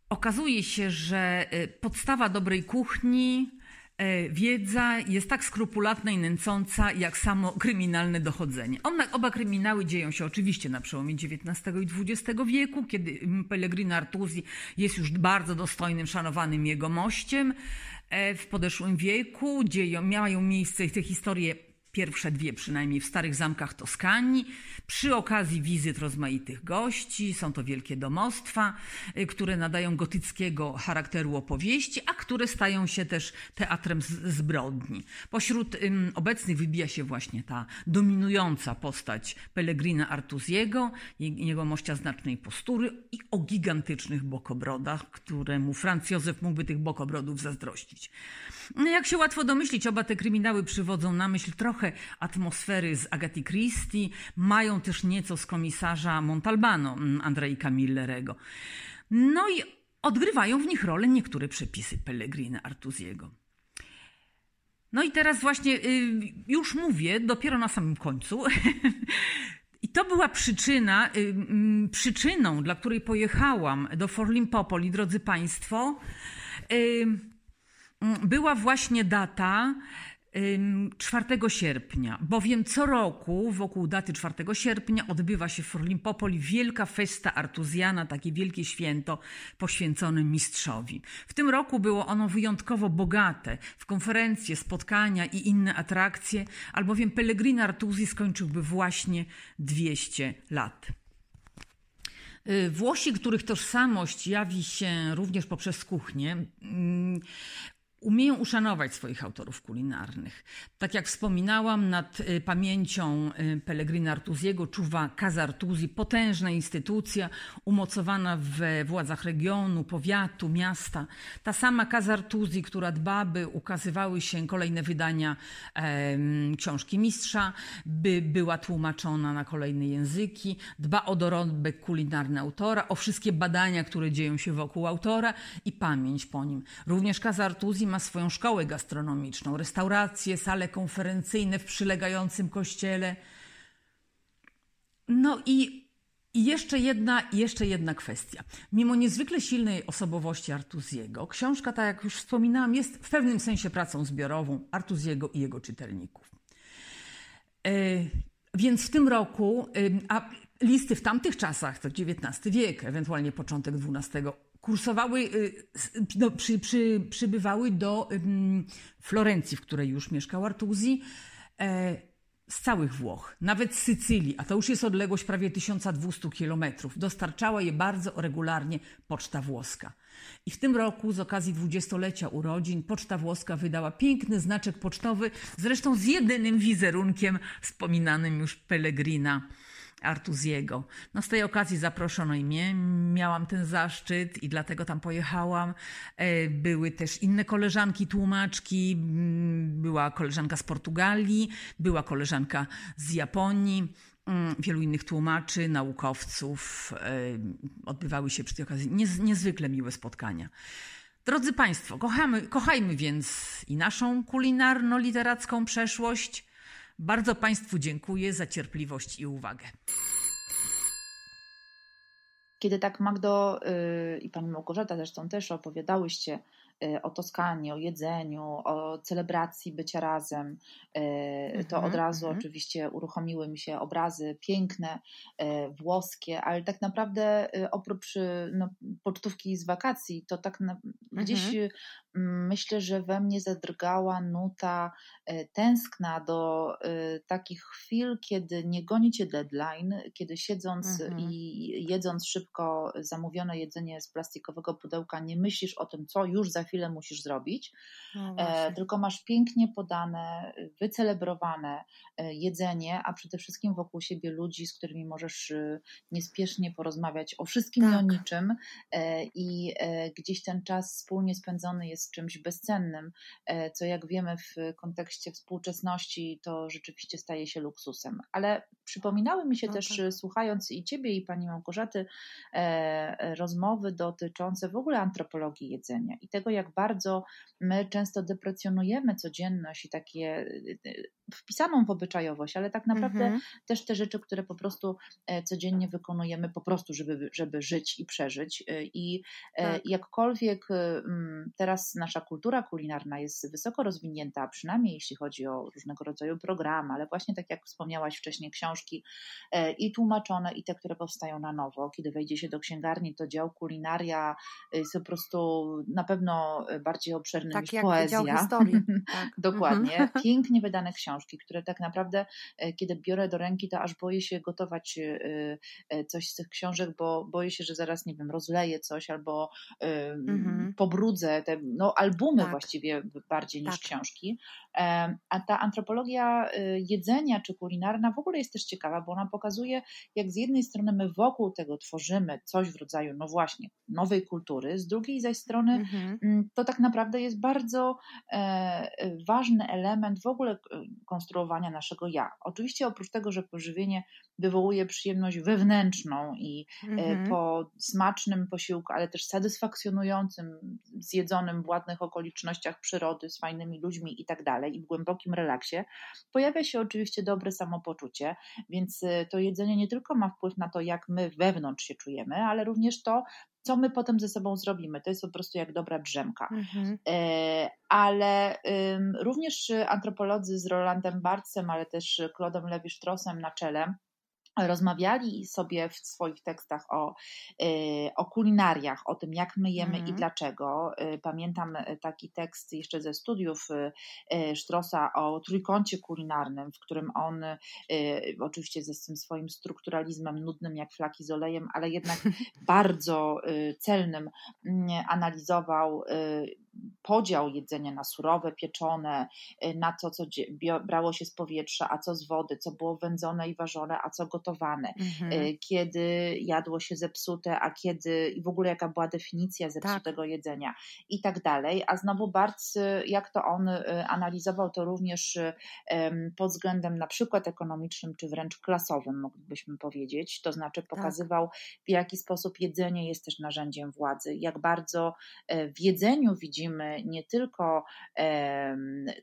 Okazuje się, że e, podstawa dobrej kuchni, e, wiedza jest tak skrupulatna i nęcąca, jak samo kryminalne dochodzenie. Oba kryminały dzieją się oczywiście na przełomie XIX i XX wieku, kiedy Pellegrino Artusi jest już bardzo dostojnym, szanowanym jegomościem. E, w podeszłym wieku dzieją, miały miejsce te historie pierwsze dwie przynajmniej w starych zamkach Toskanii, przy okazji wizyt rozmaitych gości. Są to wielkie domostwa, y, które nadają gotyckiego charakteru opowieści, a które stają się też teatrem zbrodni. Pośród obecnych wybija się właśnie ta dominująca postać Pellegrina Artusiego, jego mościa znacznej postury i o gigantycznych bokobrodach, któremu Franz Józef mógłby tych bokobrodów zazdrościć. No, jak się łatwo domyślić, oba te kryminały przywodzą na myśl trochę atmosfery z Agaty Christie, mają też nieco z komisarza Montalbano, mm, Andrejka Millerego. No i odgrywają w nich rolę niektóre przepisy Pellegrina Artusiego. No i teraz właśnie y, już mówię, dopiero na samym końcu. I to była przyczyna, y, mm, przyczyną, dla której pojechałam do Forlimpopoli, drodzy Państwo. Y, Mm, była właśnie data 4 sierpnia, bowiem co roku wokół daty 4 sierpnia odbywa się w Forlimpopoli wielka festa artuzjana, takie wielkie święto poświęcone mistrzowi. W tym roku było ono wyjątkowo bogate w konferencje, spotkania i inne atrakcje, albowiem Pellegrino Artusi skończyłby właśnie 200 lat. Y, Włosi, których tożsamość jawi się również poprzez kuchnię, mm, umieją uszanować swoich autorów kulinarnych. Tak jak wspominałam, nad y, pamięcią y, Pellegrina Artusiego czuwa Casa Artusi, potężna instytucja umocowana we władzach regionu, powiatu, miasta. Ta sama Casa Artusi, która dba, by ukazywały się kolejne wydania e, książki mistrza, by była tłumaczona na kolejne języki, dba o dorobek kulinarny autora, o wszystkie badania, które dzieją się wokół autora i pamięć po nim. Również Casa Artusi ma swoją szkołę gastronomiczną, restauracje, sale konferencyjne w przylegającym kościele. No i, jeszcze, jedna, jeszcze jedna kwestia. Mimo niezwykle silnej osobowości Artuziego, książka, tak jak już wspominałam, jest w pewnym sensie pracą zbiorową Artuziego i jego czytelników. E, więc w tym roku, a listy w tamtych czasach, to XIX wiek, ewentualnie początek XII, kursowały, y, no, przy, przy, przybywały do Florencji, w której już mieszkał Artusi, e, z całych Włoch, nawet z Sycylii, a to już jest odległość prawie 1200 kilometrów. Dostarczała je bardzo regularnie poczta włoska. I w tym roku, z okazji dwudziestolecia urodzin, Poczta Włoska wydała piękny znaczek pocztowy, zresztą z jedynym wizerunkiem wspominanym już Pellegrina Artuziego. No z tej okazji zaproszono i mnie, miałam ten zaszczyt i dlatego tam pojechałam. E, były też inne koleżanki, tłumaczki, mm, była koleżanka z Portugalii, była koleżanka z Japonii mm, wielu innych tłumaczy, naukowców. E, odbywały się przy tej okazji niezwykle miłe spotkania. Drodzy Państwo, kochamy, kochajmy więc i naszą kulinarno-literacką przeszłość, bardzo Państwu dziękuję za cierpliwość i uwagę. Kiedy tak Magdo yy, i Pani Małgorzata zresztą też opowiadałyście Y, o Toskanii, o jedzeniu, o celebracji bycia razem, y, to od mhm, razu mm -hmm. oczywiście uruchomiły mi się obrazy piękne, y, włoskie, ale tak naprawdę oprócz no, pocztówki z wakacji, to tak na, gdzieś mhm. Myślę, że we mnie zadrgała nuta e, tęskna do e, takich chwil, kiedy nie goni cię deadline, kiedy siedząc mhm. i jedząc szybko zamówione jedzenie z plastikowego pudełka, nie myślisz o tym, co już za chwilę musisz zrobić, no tylko masz pięknie podane, wycelebrowane jedzenie, a przede wszystkim wokół siebie ludzi, z którymi możesz niespiesznie porozmawiać o wszystkim tak. i o tak. niczym i gdzieś ten czas wspólnie spędzony jest czymś bezcennym, e, co jak wiemy w kontekście współczesności to rzeczywiście staje się luksusem. Ale przypominały mi się no też, tak. słuchając i Ciebie, i Pani Małgorzaty, e, rozmowy dotyczące w ogóle antropologii jedzenia i tego, jak bardzo my często deprecjonujemy codzienność i takie e, wpisaną w obyczajowość, ale tak naprawdę mhm. też te rzeczy, które po prostu codziennie wykonujemy, po prostu, żeby, żeby żyć i przeżyć. I tak. jakkolwiek teraz nasza kultura kulinarna jest wysoko rozwinięta, przynajmniej jeśli chodzi o różnego rodzaju programy, ale właśnie tak jak wspomniałaś wcześniej, książki e, i tłumaczone, i te, które powstają na nowo. Kiedy wejdzie się do księgarni, to dział kulinaria jest po prostu na pewno bardziej obszerny tak, niż jak poezja. Dział historii. Tak. Dokładnie. Mhm. Pięknie wydane książki, które tak naprawdę, e, kiedy biorę do ręki, to aż boję się gotować e, coś z tych książek, bo boję się, że zaraz, nie wiem, rozleję coś albo mhm. pobrudzę te no, albumy tak. właściwie bardziej niż tak. książki. A ta antropologia y, jedzenia czy kulinarna w ogóle jest też ciekawa, bo ona pokazuje, jak z jednej strony my wokół tego tworzymy coś w rodzaju, no właśnie, nowej kultury, z drugiej zaś strony mhm. Mm, to tak naprawdę jest bardzo e, ważny element w ogóle konstruowania naszego ja. Oczywiście oprócz tego, że pożywienie wywołuje przyjemność wewnętrzną i e, mhm. po smacznym posiłku, ale też satysfakcjonującym, zjedzonym w ładnych okolicznościach przyrody, z fajnymi ludźmi i tak dalej, i w głębokim relaksie, pojawia się oczywiście dobre samopoczucie, więc e, to jedzenie nie tylko ma wpływ na to, jak my wewnątrz się czujemy, ale również to, co my potem ze sobą zrobimy. To jest po prostu jak dobra drzemka. Mhm. E, ale również antropolodzy z Rolandem Barcem, ale też Claudem Levi-Straussem na czele, rozmawiali sobie w swoich tekstach o, y, o kulinariach, o tym, jak my jemy mm. i dlaczego. Y, pamiętam taki tekst jeszcze ze studiów y, Sztrosa o trójkącie kulinarnym, w którym on, oczywiście ze tym swoim strukturalizmem nudnym jak flaki z olejem, ale jednak bardzo celnym, mm, analizował podział jedzenia na surowe, pieczone, y, na to, co brało się z powietrza, a co z wody, co było wędzone i ważone, a co gotowane, mhm. Y, kiedy jadło się zepsute, a kiedy i w ogóle jaka była definicja zepsutego tak. jedzenia i tak dalej. A znowu bardzo, jak to on y, analizował to również pod względem na przykład ekonomicznym, czy wręcz klasowym, moglibyśmy powiedzieć, to znaczy tak. pokazywał, tak. w jaki sposób jedzenie jest też narzędziem władzy, jak bardzo e, w jedzeniu widzimy, widzimy nie tylko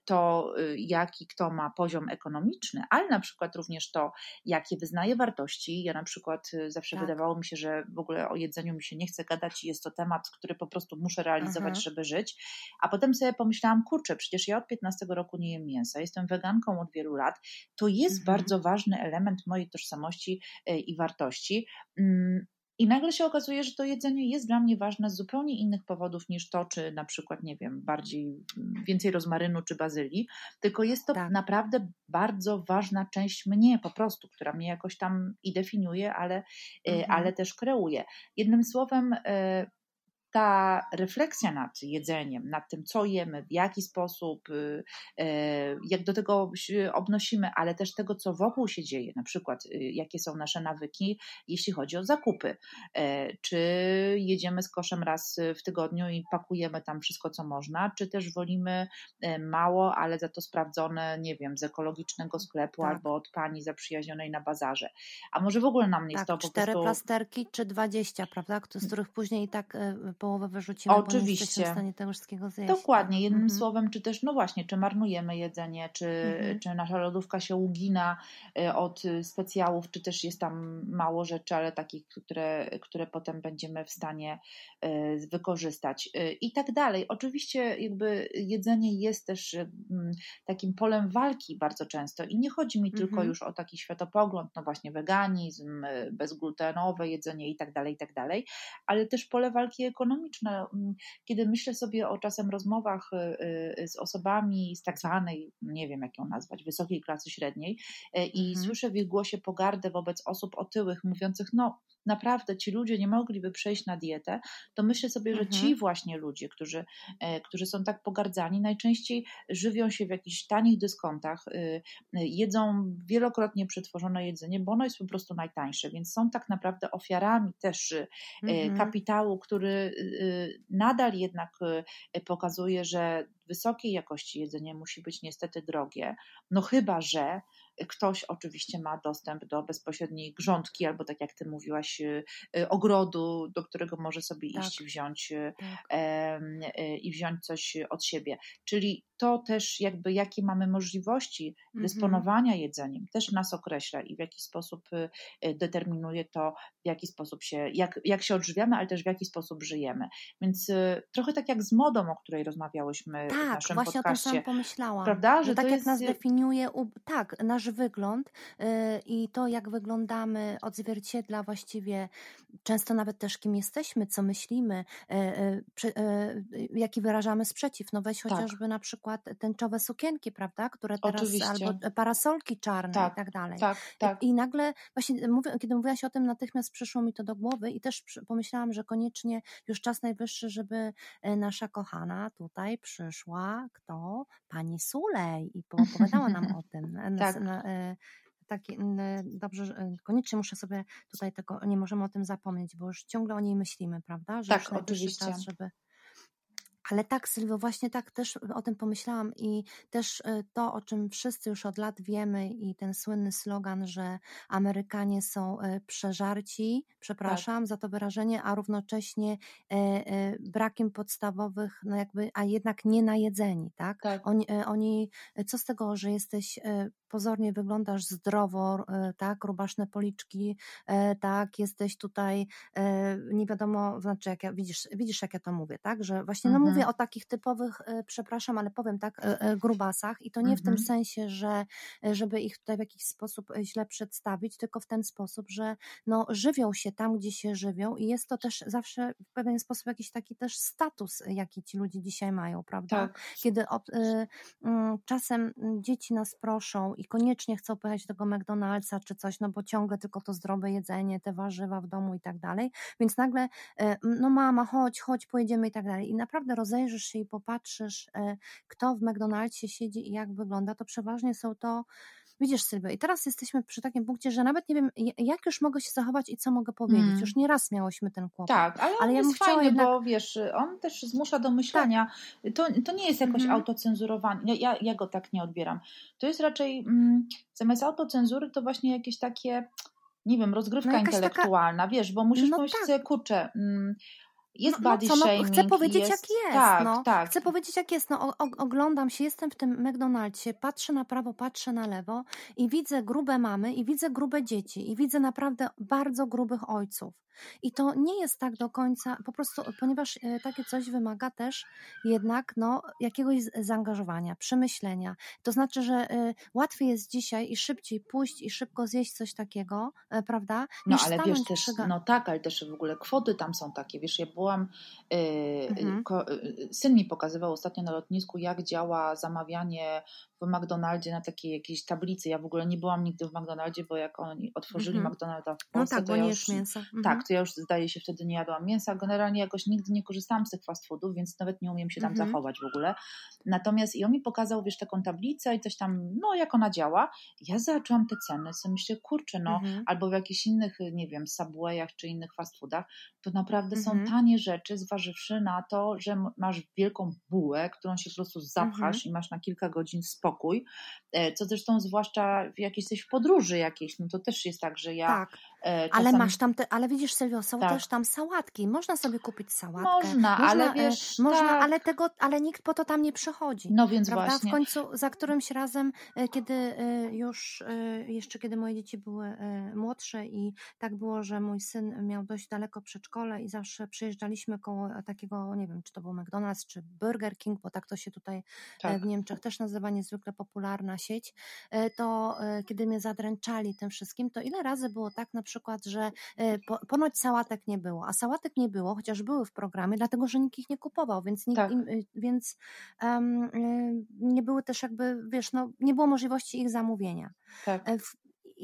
to, y, jaki kto ma poziom ekonomiczny, ale na przykład również to, jakie wyznaje wartości. Ja na przykład y, zawsze tak. wydawało mi się, że w ogóle o jedzeniu mi się nie chce gadać i jest to temat, który po prostu muszę realizować, mhm. żeby żyć. A potem sobie pomyślałam, kurczę, przecież ja od 15 roku nie jem mięsa, jestem weganką od wielu lat. To jest mhm. bardzo ważny element mojej tożsamości y, i wartości. Mm, i nagle się okazuje, że to jedzenie jest dla mnie ważne z zupełnie innych powodów niż to, czy na przykład, nie wiem, bardziej więcej rozmarynu czy bazylii, tylko jest to tak. naprawdę bardzo ważna część mnie po prostu, która mnie jakoś tam i definiuje, ale, e, mhm. ale też kreuje. Jednym słowem, e, ta refleksja nad jedzeniem, nad tym, co jemy, w jaki sposób, y, e, jak do tego się obnosimy, ale też tego, co wokół się dzieje, na przykład y, jakie są nasze nawyki, jeśli chodzi o zakupy. E, czy jedziemy z koszem raz w tygodniu i pakujemy tam wszystko, co można, czy też wolimy e, mało, ale za to sprawdzone, nie wiem, z ekologicznego sklepu tak. albo od pani zaprzyjaźnionej na bazarze. A może w ogóle nam nie tak, jest to po cztery prostu... plasterki czy dwadzieścia, prawda? Z których później i tak połowę wyrzucimy, Oczywiście. bo nie w stanie tego wszystkiego zjeść. Dokładnie, jednym mhm. słowem, czy też, no właśnie, czy marnujemy jedzenie, czy, mhm. czy nasza lodówka się ugina y, od specjałów, czy też jest tam mało rzeczy, ale takich, które, które potem będziemy w stanie y, wykorzystać y, i tak dalej. Oczywiście jakby jedzenie jest też takim polem walki bardzo często i nie chodzi mi tylko mhm. już o taki światopogląd, no właśnie weganizm, bezglutenowe jedzenie i tak dalej, i tak dalej, ale też pole walki ekonomicznej ekonomiczne. Mm, kiedy myślę sobie o czasem rozmowach z osobami z tak zwanej, nie wiem jak ją nazwać, wysokiej klasy średniej i mhm. słyszę w ich głosie pogardę wobec osób otyłych, mówiących, no naprawdę ci ludzie nie mogliby przejść na dietę, to myślę sobie, że mhm. ci właśnie ludzie, którzy, którzy są tak pogardzani, najczęściej żywią się w jakichś tanich dyskontach, jedzą wielokrotnie przetworzone jedzenie, bo ono jest po prostu najtańsze, więc są tak naprawdę ofiarami też y, mhm. kapitału, który y, nadal jednak y, pokazuje, że wysokiej jakości jedzenie musi być niestety drogie, no chyba, że ktoś oczywiście ma dostęp do bezpośredniej grządki albo tak jak ty mówiłaś, ogrodu, do którego może sobie tak. iść wziąć tak. i wziąć coś od siebie. Czyli to też jakby jakie mamy możliwości mhm. dysponowania jedzeniem, też nas określa i w jaki sposób determinuje to, w jaki sposób się, jak, jak się odżywiamy, ale też w jaki sposób żyjemy. Więc trochę tak jak z modą, o której rozmawiałyśmy tak, w naszym właśnie podcaście. o tym sam pomyślałam. Prawda? Że, że tak jak jest... nas definiuje, tak, nasz wygląd yy, i to, jak wyglądamy, odzwierciedla właściwie często nawet też kim jesteśmy, co myślimy, yy, yy, jaki wyrażamy sprzeciw. No weź tak. chociażby na przykład tęczowe sukienki, prawda, które teraz, Oczywiście. albo parasolki czarne tak, i tak dalej. Tak, tak. I nagle właśnie, mówię, kiedy mówiłaś o tym, natychmiast przyszło mi to do głowy i też pomyślałam, że koniecznie już czas najwyższy, żeby nasza kochana tutaj przyszła kto? Pani Sulej i opowiadała nam o tym. tak. E, taki, dobrze, e, koniecznie muszę sobie tutaj tego, nie możemy o tym zapomnieć, bo już ciągle o niej myślimy, prawda? Że tak, oczywiście. Czas, żeby ale tak, Sylwio, właśnie tak też o tym pomyślałam i też to, o czym wszyscy już od lat wiemy i ten słynny slogan, że Amerykanie są przeżarci, przepraszam tak. za to wyrażenie, a równocześnie brakiem podstawowych, no jakby, a jednak nie najedzeni, tak? tak. Oni, oni, co z tego, że jesteś pozornie wyglądasz zdrowo, tak, rubaszne policzki, tak, jesteś tutaj, nie wiadomo, znaczy jak ja, widzisz, widzisz jak ja to mówię, tak, że właśnie no mhm. mówię o takich typowych, e, przepraszam, ale powiem tak, e, e, grubasach i to nie w tym mhm. sensie, że żeby ich tutaj w jakiś sposób źle przedstawić, tylko w ten sposób, że no, żywią się tam, gdzie się żywią i jest to też zawsze w pewien sposób jakiś taki też status, jaki ci ludzie dzisiaj mają, prawda? Tak. Kiedy od, y, y, czasem dzieci nas proszą i koniecznie chcą pojechać do tego McDonald'sa czy coś, no bo ciągle tylko to zdrowe jedzenie, te warzywa w domu i tak dalej, więc nagle y, no mama, chodź, chodź, pojedziemy i tak dalej. I naprawdę rozejrzysz się i popatrzysz, e, kto w McDonald'sie siedzi i jak wygląda, to przeważnie są to Widzisz, Sylwia, i teraz jesteśmy przy takim punkcie, że nawet nie wiem, jak już mogę się zachować i co mogę powiedzieć. Mm. Już nieraz miałyśmy ten kłopot. Tak, ale, ale ja jest fajny, jednak... bo wiesz, on też zmusza do myślenia. Tak. To, to nie jest jakoś mm. autocenzurowanie. Ja, ja go tak nie odbieram. To jest raczej mm, zamiast autocenzury to właśnie jakieś takie nie wiem, rozgrywka no intelektualna, taka... wiesz, bo musisz no pomyśleć tak. sobie, kurczę, mm, jest no, body no co, no, Chcę powiedzieć jest... jak jest. Tak, no. tak. Chcę powiedzieć jak jest. No, o, oglądam się, jestem w tym McDonald'sie, patrzę na prawo, patrzę na lewo i widzę grube mamy i widzę grube dzieci i widzę naprawdę bardzo grubych ojców. I to nie jest tak do końca, po prostu, ponieważ e, takie coś wymaga też jednak no, jakiegoś zaangażowania, przemyślenia. To znaczy, że y, łatwiej jest dzisiaj i szybciej pójść i szybko zjeść coś takiego, y, prawda? No ale wiesz też, przyga... no tak, ale też w ogóle kwoty tam są takie. Wiesz, ja byłam, y, mhm. ko, syn mi pokazywał ostatnio na lotnisku, jak działa zamawianie w McDonaldzie na takiej jakiejś tablicy. Ja w ogóle nie byłam nigdy w McDonaldzie, bo jak oni otworzyli mm -hmm. McDonalda w Polsce, no tak, to ja już, mięsa. Mm -hmm. tak, to ja już zdaje się wtedy nie jadłam mięsa. Generalnie jakoś nigdy nie korzystałam z tych fast foodów, więc nawet nie umiem się tam mm -hmm. zachować w ogóle. Natomiast i on mi pokazał, wiesz, taką tablicę i coś tam, no jak ona działa. Ja zaczęłam te ceny, sobie myślę, kurczę, no, mhm. albo w jakichś innych, nie wiem, Subwayach czy innych fast foodach, to naprawdę są mhm. tanie rzeczy, zważywszy na to, że masz wielką bułę, którą się po prostu zapchasz mhm. i masz na kilka godzin spokój. E, co zresztą zwłaszcza jak jesteś w podróży jakiejś, no to też jest tak, że ja tak. E, czasami... Ale masz tam, te, ale widzisz Sylwio, są tak. też tam sałatki, można sobie kupić sałatkę. Można, można ale e, wiesz, można, tak. ale tego, ale nikt po to tam nie przychodzi. No więc prawda? właśnie. W końcu za którymś razem, kiedy już, jeszcze kiedy moje dzieci były młodsze i tak było, że mój syn miał dość daleko przedszkole i zawsze przyjeżdżaliśmy koło takiego, nie wiem, czy to był McDonald's, czy Burger King, bo tak to się tutaj tak. w Niemczech też nazywa niezwykle popularna sieć, to kiedy mnie zadręczali tym wszystkim, to ile razy było tak na przykład, przykład, że e, po, ponoć sałatek nie było, a sałatek nie było, chociaż były w programie, dlatego że nikt ich nie kupował, więc, nikt Tak. im, y, więc y, nie były też jakby, wiesz, no, nie było możliwości ich zamówienia. Tak. E, w-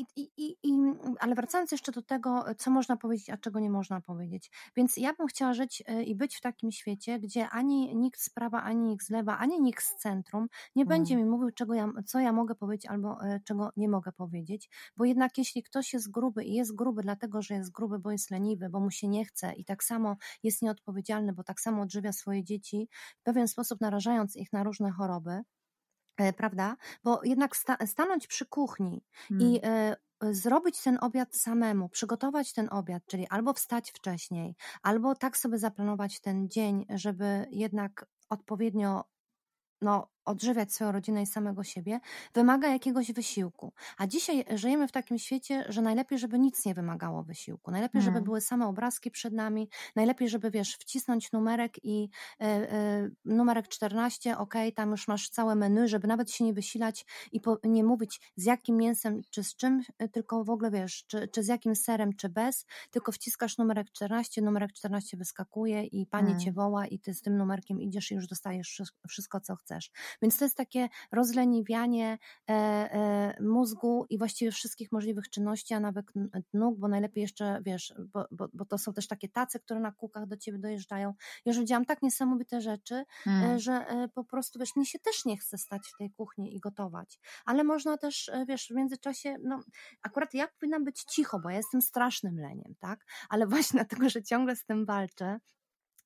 I, i, i, i, ale wracając jeszcze do tego, co można powiedzieć, a czego nie można powiedzieć. Więc ja bym chciała żyć e, i być w takim świecie, gdzie ani nikt z prawa, ani nikt z lewa, ani nikt z centrum nie będzie mi mówił, czego ja, co ja mogę powiedzieć albo e, czego nie mogę powiedzieć. Bo jednak jeśli ktoś jest gruby i jest gruby dlatego, że jest gruby, bo jest leniwy, bo mu się nie chce i tak samo jest nieodpowiedzialny, bo tak samo odżywia swoje dzieci, w pewien sposób narażając ich na różne choroby, prawda? Bo jednak sta stanąć przy kuchni Mm. i e, zrobić ten obiad samemu, przygotować ten obiad, czyli albo wstać wcześniej, albo tak sobie zaplanować ten dzień, żeby jednak odpowiednio no, odżywiać swoją rodzinę i samego siebie, wymaga jakiegoś wysiłku. A dzisiaj żyjemy w takim świecie, że najlepiej, żeby nic nie wymagało wysiłku. Najlepiej, żeby Mm. były same obrazki przed nami. Najlepiej, żeby, wiesz, wcisnąć numerek i e, e, numerek 14, ok, tam już masz całe menu, żeby nawet się nie wysilać i po, nie mówić z jakim mięsem czy z czym, e, tylko w ogóle, wiesz, czy, czy z jakim serem, czy bez, tylko wciskasz numerek 14, numerek 14 wyskakuje i pani Mm. cię woła i ty z tym numerkiem idziesz i już dostajesz wszystko, co chcesz. Więc to jest takie rozleniwianie e, e, mózgu i właściwie wszystkich możliwych czynności, a nawet nóg, bo najlepiej jeszcze, wiesz, bo, bo, bo to są też takie tace, które na kółkach do ciebie dojeżdżają. Już widziałam tak niesamowite rzeczy, e, Mm. że po prostu, wiesz, mnie się też nie chce stać w tej kuchni i gotować. Ale można też, wiesz, w międzyczasie, no akurat ja powinnam być cicho, bo ja jestem strasznym leniem, tak? Ale właśnie dlatego, że ciągle z tym walczę,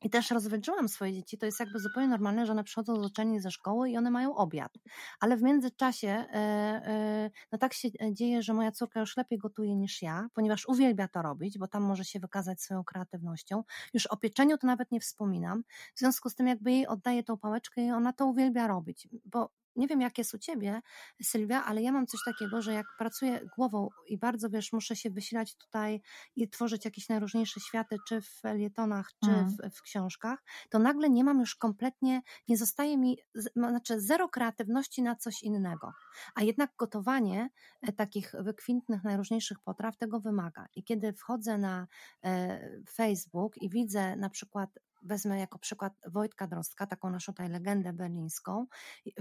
i też rozwydrzyłam swoje dzieci. To jest jakby zupełnie normalne, że one przychodzą z uczelni ze szkoły i one mają obiad. Ale w międzyczasie e, e, no tak się dzieje, że moja córka już lepiej gotuje niż ja, ponieważ uwielbia to robić, bo tam może się wykazać swoją kreatywnością. Już o pieczeniu to nawet nie wspominam. W związku z tym jakby jej oddaję tą pałeczkę i ona to uwielbia robić, bo nie wiem, jak jest u ciebie, Sylwia, ale ja mam coś takiego, że jak pracuję głową i bardzo, wiesz, muszę się wysilać tutaj i tworzyć jakieś najróżniejsze światy, czy w felietonach, czy Mhm. w, w książkach, to nagle nie mam już kompletnie, nie zostaje mi, znaczy zero kreatywności na coś innego. A jednak gotowanie e, takich wykwintnych, najróżniejszych potraw tego wymaga. I kiedy wchodzę na e, Facebook i widzę na przykład, wezmę jako przykład Wojtka Drostka, taką naszą tutaj legendę berlińską,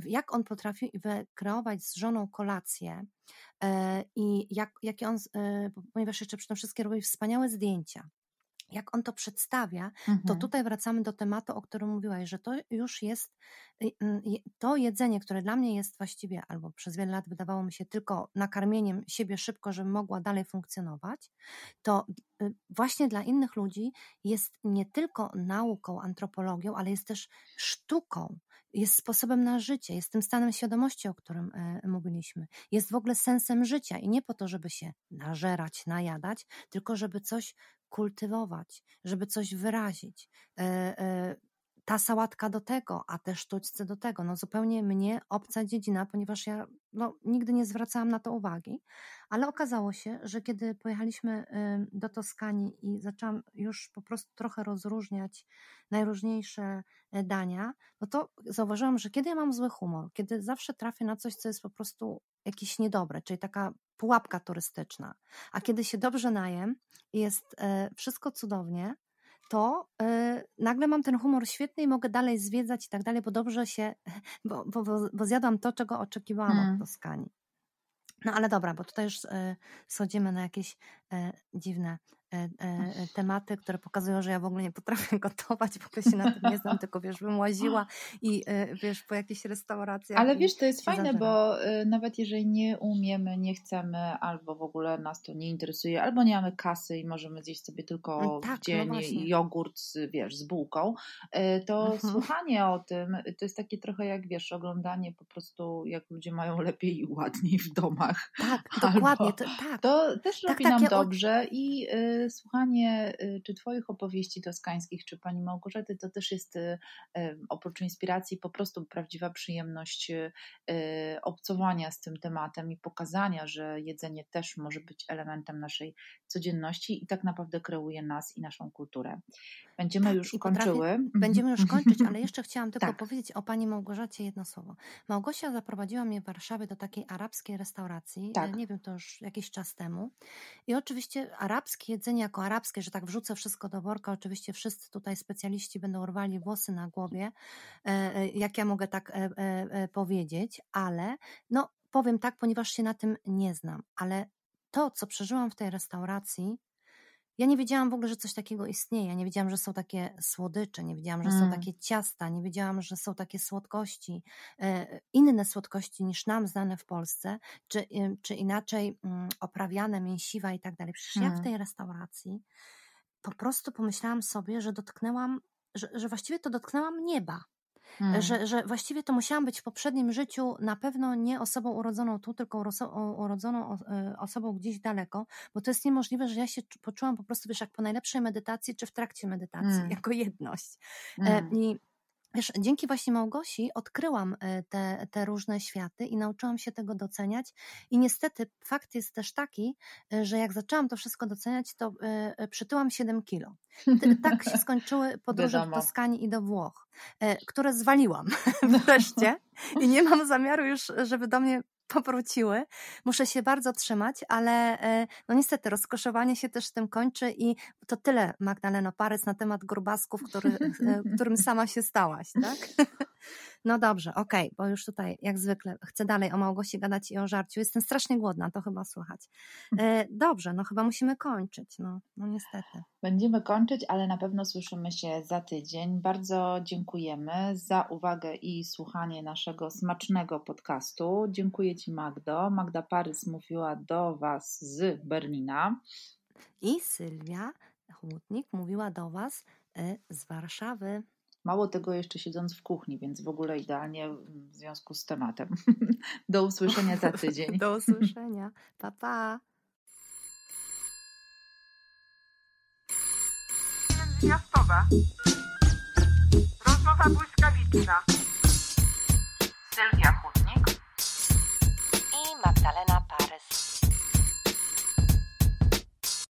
jak on potrafi wykreować z żoną kolację e, i jak, jakie on, e, ponieważ jeszcze przy tym wszystkie robi wspaniałe zdjęcia. Jak on to przedstawia, to Mhm. tutaj wracamy do tematu, o którym mówiłaś, że to już jest y, y, to jedzenie, które dla mnie jest właściwie, albo przez wiele lat wydawało mi się tylko nakarmieniem siebie szybko, żebym mogła dalej funkcjonować, to y, właśnie dla innych ludzi jest nie tylko nauką, antropologią, ale jest też sztuką, jest sposobem na życie, jest tym stanem świadomości, o którym mówiliśmy. Jest w ogóle sensem życia i nie po to, żeby się nażerać, najadać, tylko żeby coś kultywować, żeby coś wyrazić. E, e, ta sałatka do tego, a te sztućce do tego. No zupełnie mnie obca dziedzina, ponieważ ja no, nigdy nie zwracałam na to uwagi, ale okazało się, że kiedy pojechaliśmy do Toskanii i zaczęłam już po prostu trochę rozróżniać najróżniejsze e, dania, no to zauważyłam, że kiedy ja mam zły humor, kiedy zawsze trafię na coś, co jest po prostu jakieś niedobre, czyli taka pułapka turystyczna, a kiedy się dobrze najem i jest e, wszystko cudownie, to y, nagle mam ten humor świetny i mogę dalej zwiedzać i tak dalej, bo dobrze się, bo, bo, bo, zjadłam to, czego oczekiwałam Mm. od Toskanii. No ale dobra, bo tutaj już y, schodzimy na jakieś dziwne tematy, które pokazują, że ja w ogóle nie potrafię gotować, w ogóle się na tym nie znam, tylko wiesz, bym łaziła i wiesz, po jakichś restauracjach. Ale i wiesz, to jest fajne, bo nawet jeżeli nie umiemy, nie chcemy, albo w ogóle nas to nie interesuje, albo nie mamy kasy i możemy zjeść sobie tylko tak, no w dzień właśnie. jogurt, z, wiesz, z bułką, to Mhm. słuchanie o tym to jest takie trochę jak, wiesz, oglądanie po prostu, jak ludzie mają lepiej i ładniej w domach. Tak, albo- dokładnie, to, tak. To też Tak, robi tak, nam dobrze i y, słuchanie czy Twoich opowieści toskańskich, czy Pani Małgorzaty, to też jest oprócz inspiracji po prostu prawdziwa przyjemność obcowania z tym tematem i pokazania, że jedzenie też może być elementem naszej codzienności i tak naprawdę kreuje nas i naszą kulturę. Będziemy tak, już kończyły. Będziemy już kończyć, ale jeszcze chciałam tylko tak. powiedzieć o Pani Małgorzacie jedno słowo. Małgosia zaprowadziła mnie w Warszawie do takiej arabskiej restauracji, tak. nie wiem, to już jakiś czas temu. I oczywiście arabskie jedzenie jako arabskie, że tak wrzucę wszystko do worka, oczywiście wszyscy tutaj specjaliści będą urwali włosy na głowie, e, e, jak ja mogę tak e, powiedzieć, ale no powiem tak, ponieważ się na tym nie znam, ale to, co przeżyłam w tej restauracji, ja nie wiedziałam w ogóle, że coś takiego istnieje. Ja nie wiedziałam, że są takie słodycze, nie wiedziałam, że mm. są takie ciasta, nie wiedziałam, że są takie słodkości, e, inne słodkości niż nam znane w Polsce, czy, czy inaczej mm, oprawiane, mięsiwa i tak dalej. Przecież mm. ja w mm. tej restauracji po prostu pomyślałam sobie, że dotknęłam, że, że właściwie to dotknęłam nieba. Hmm. Że, że właściwie to musiałam być w poprzednim życiu na pewno nie osobą urodzoną tu, tylko urodzoną e, osobą gdzieś daleko, bo to jest niemożliwe, że ja się poczułam po prostu, wiesz, jak po najlepszej medytacji, czy w trakcie medytacji, hmm. jako jedność. E, hmm. I Wiesz, dzięki właśnie Małgosi odkryłam e, te, te różne światy i nauczyłam się tego doceniać. I niestety fakt jest też taki, e, że jak zaczęłam to wszystko doceniać, to e, przytyłam 7 kilo. Tak się skończyły podróże Wiadomo. w Toskanii i do Włoch, które zwaliłam wreszcie i nie mam zamiaru już, żeby do mnie powróciły. Muszę się bardzo trzymać, ale e, no niestety rozkoszowanie się też tym kończy i to tyle Magdaleno Parec na temat grubasków, który, e, którym sama się stałaś, tak? No dobrze, okej, okay, bo już tutaj jak zwykle chcę dalej o Małgosi gadać i o żarciu. Jestem strasznie głodna, to chyba słychać. E, dobrze, no chyba musimy kończyć, no, no niestety. Będziemy kończyć, ale na pewno słyszymy się za tydzień. Bardzo dziękujemy za uwagę i słuchanie naszego smacznego podcastu. Dziękuję Ci Magdo. Magda Parys mówiła do Was z Berlina. I Sylwia Chłodnik mówiła do Was e, z Warszawy. Mało tego jeszcze siedząc w kuchni, więc w ogóle idealnie w związku z tematem. Do usłyszenia za tydzień. Do usłyszenia. Pa, pa. Rozmowa błyskawiczna.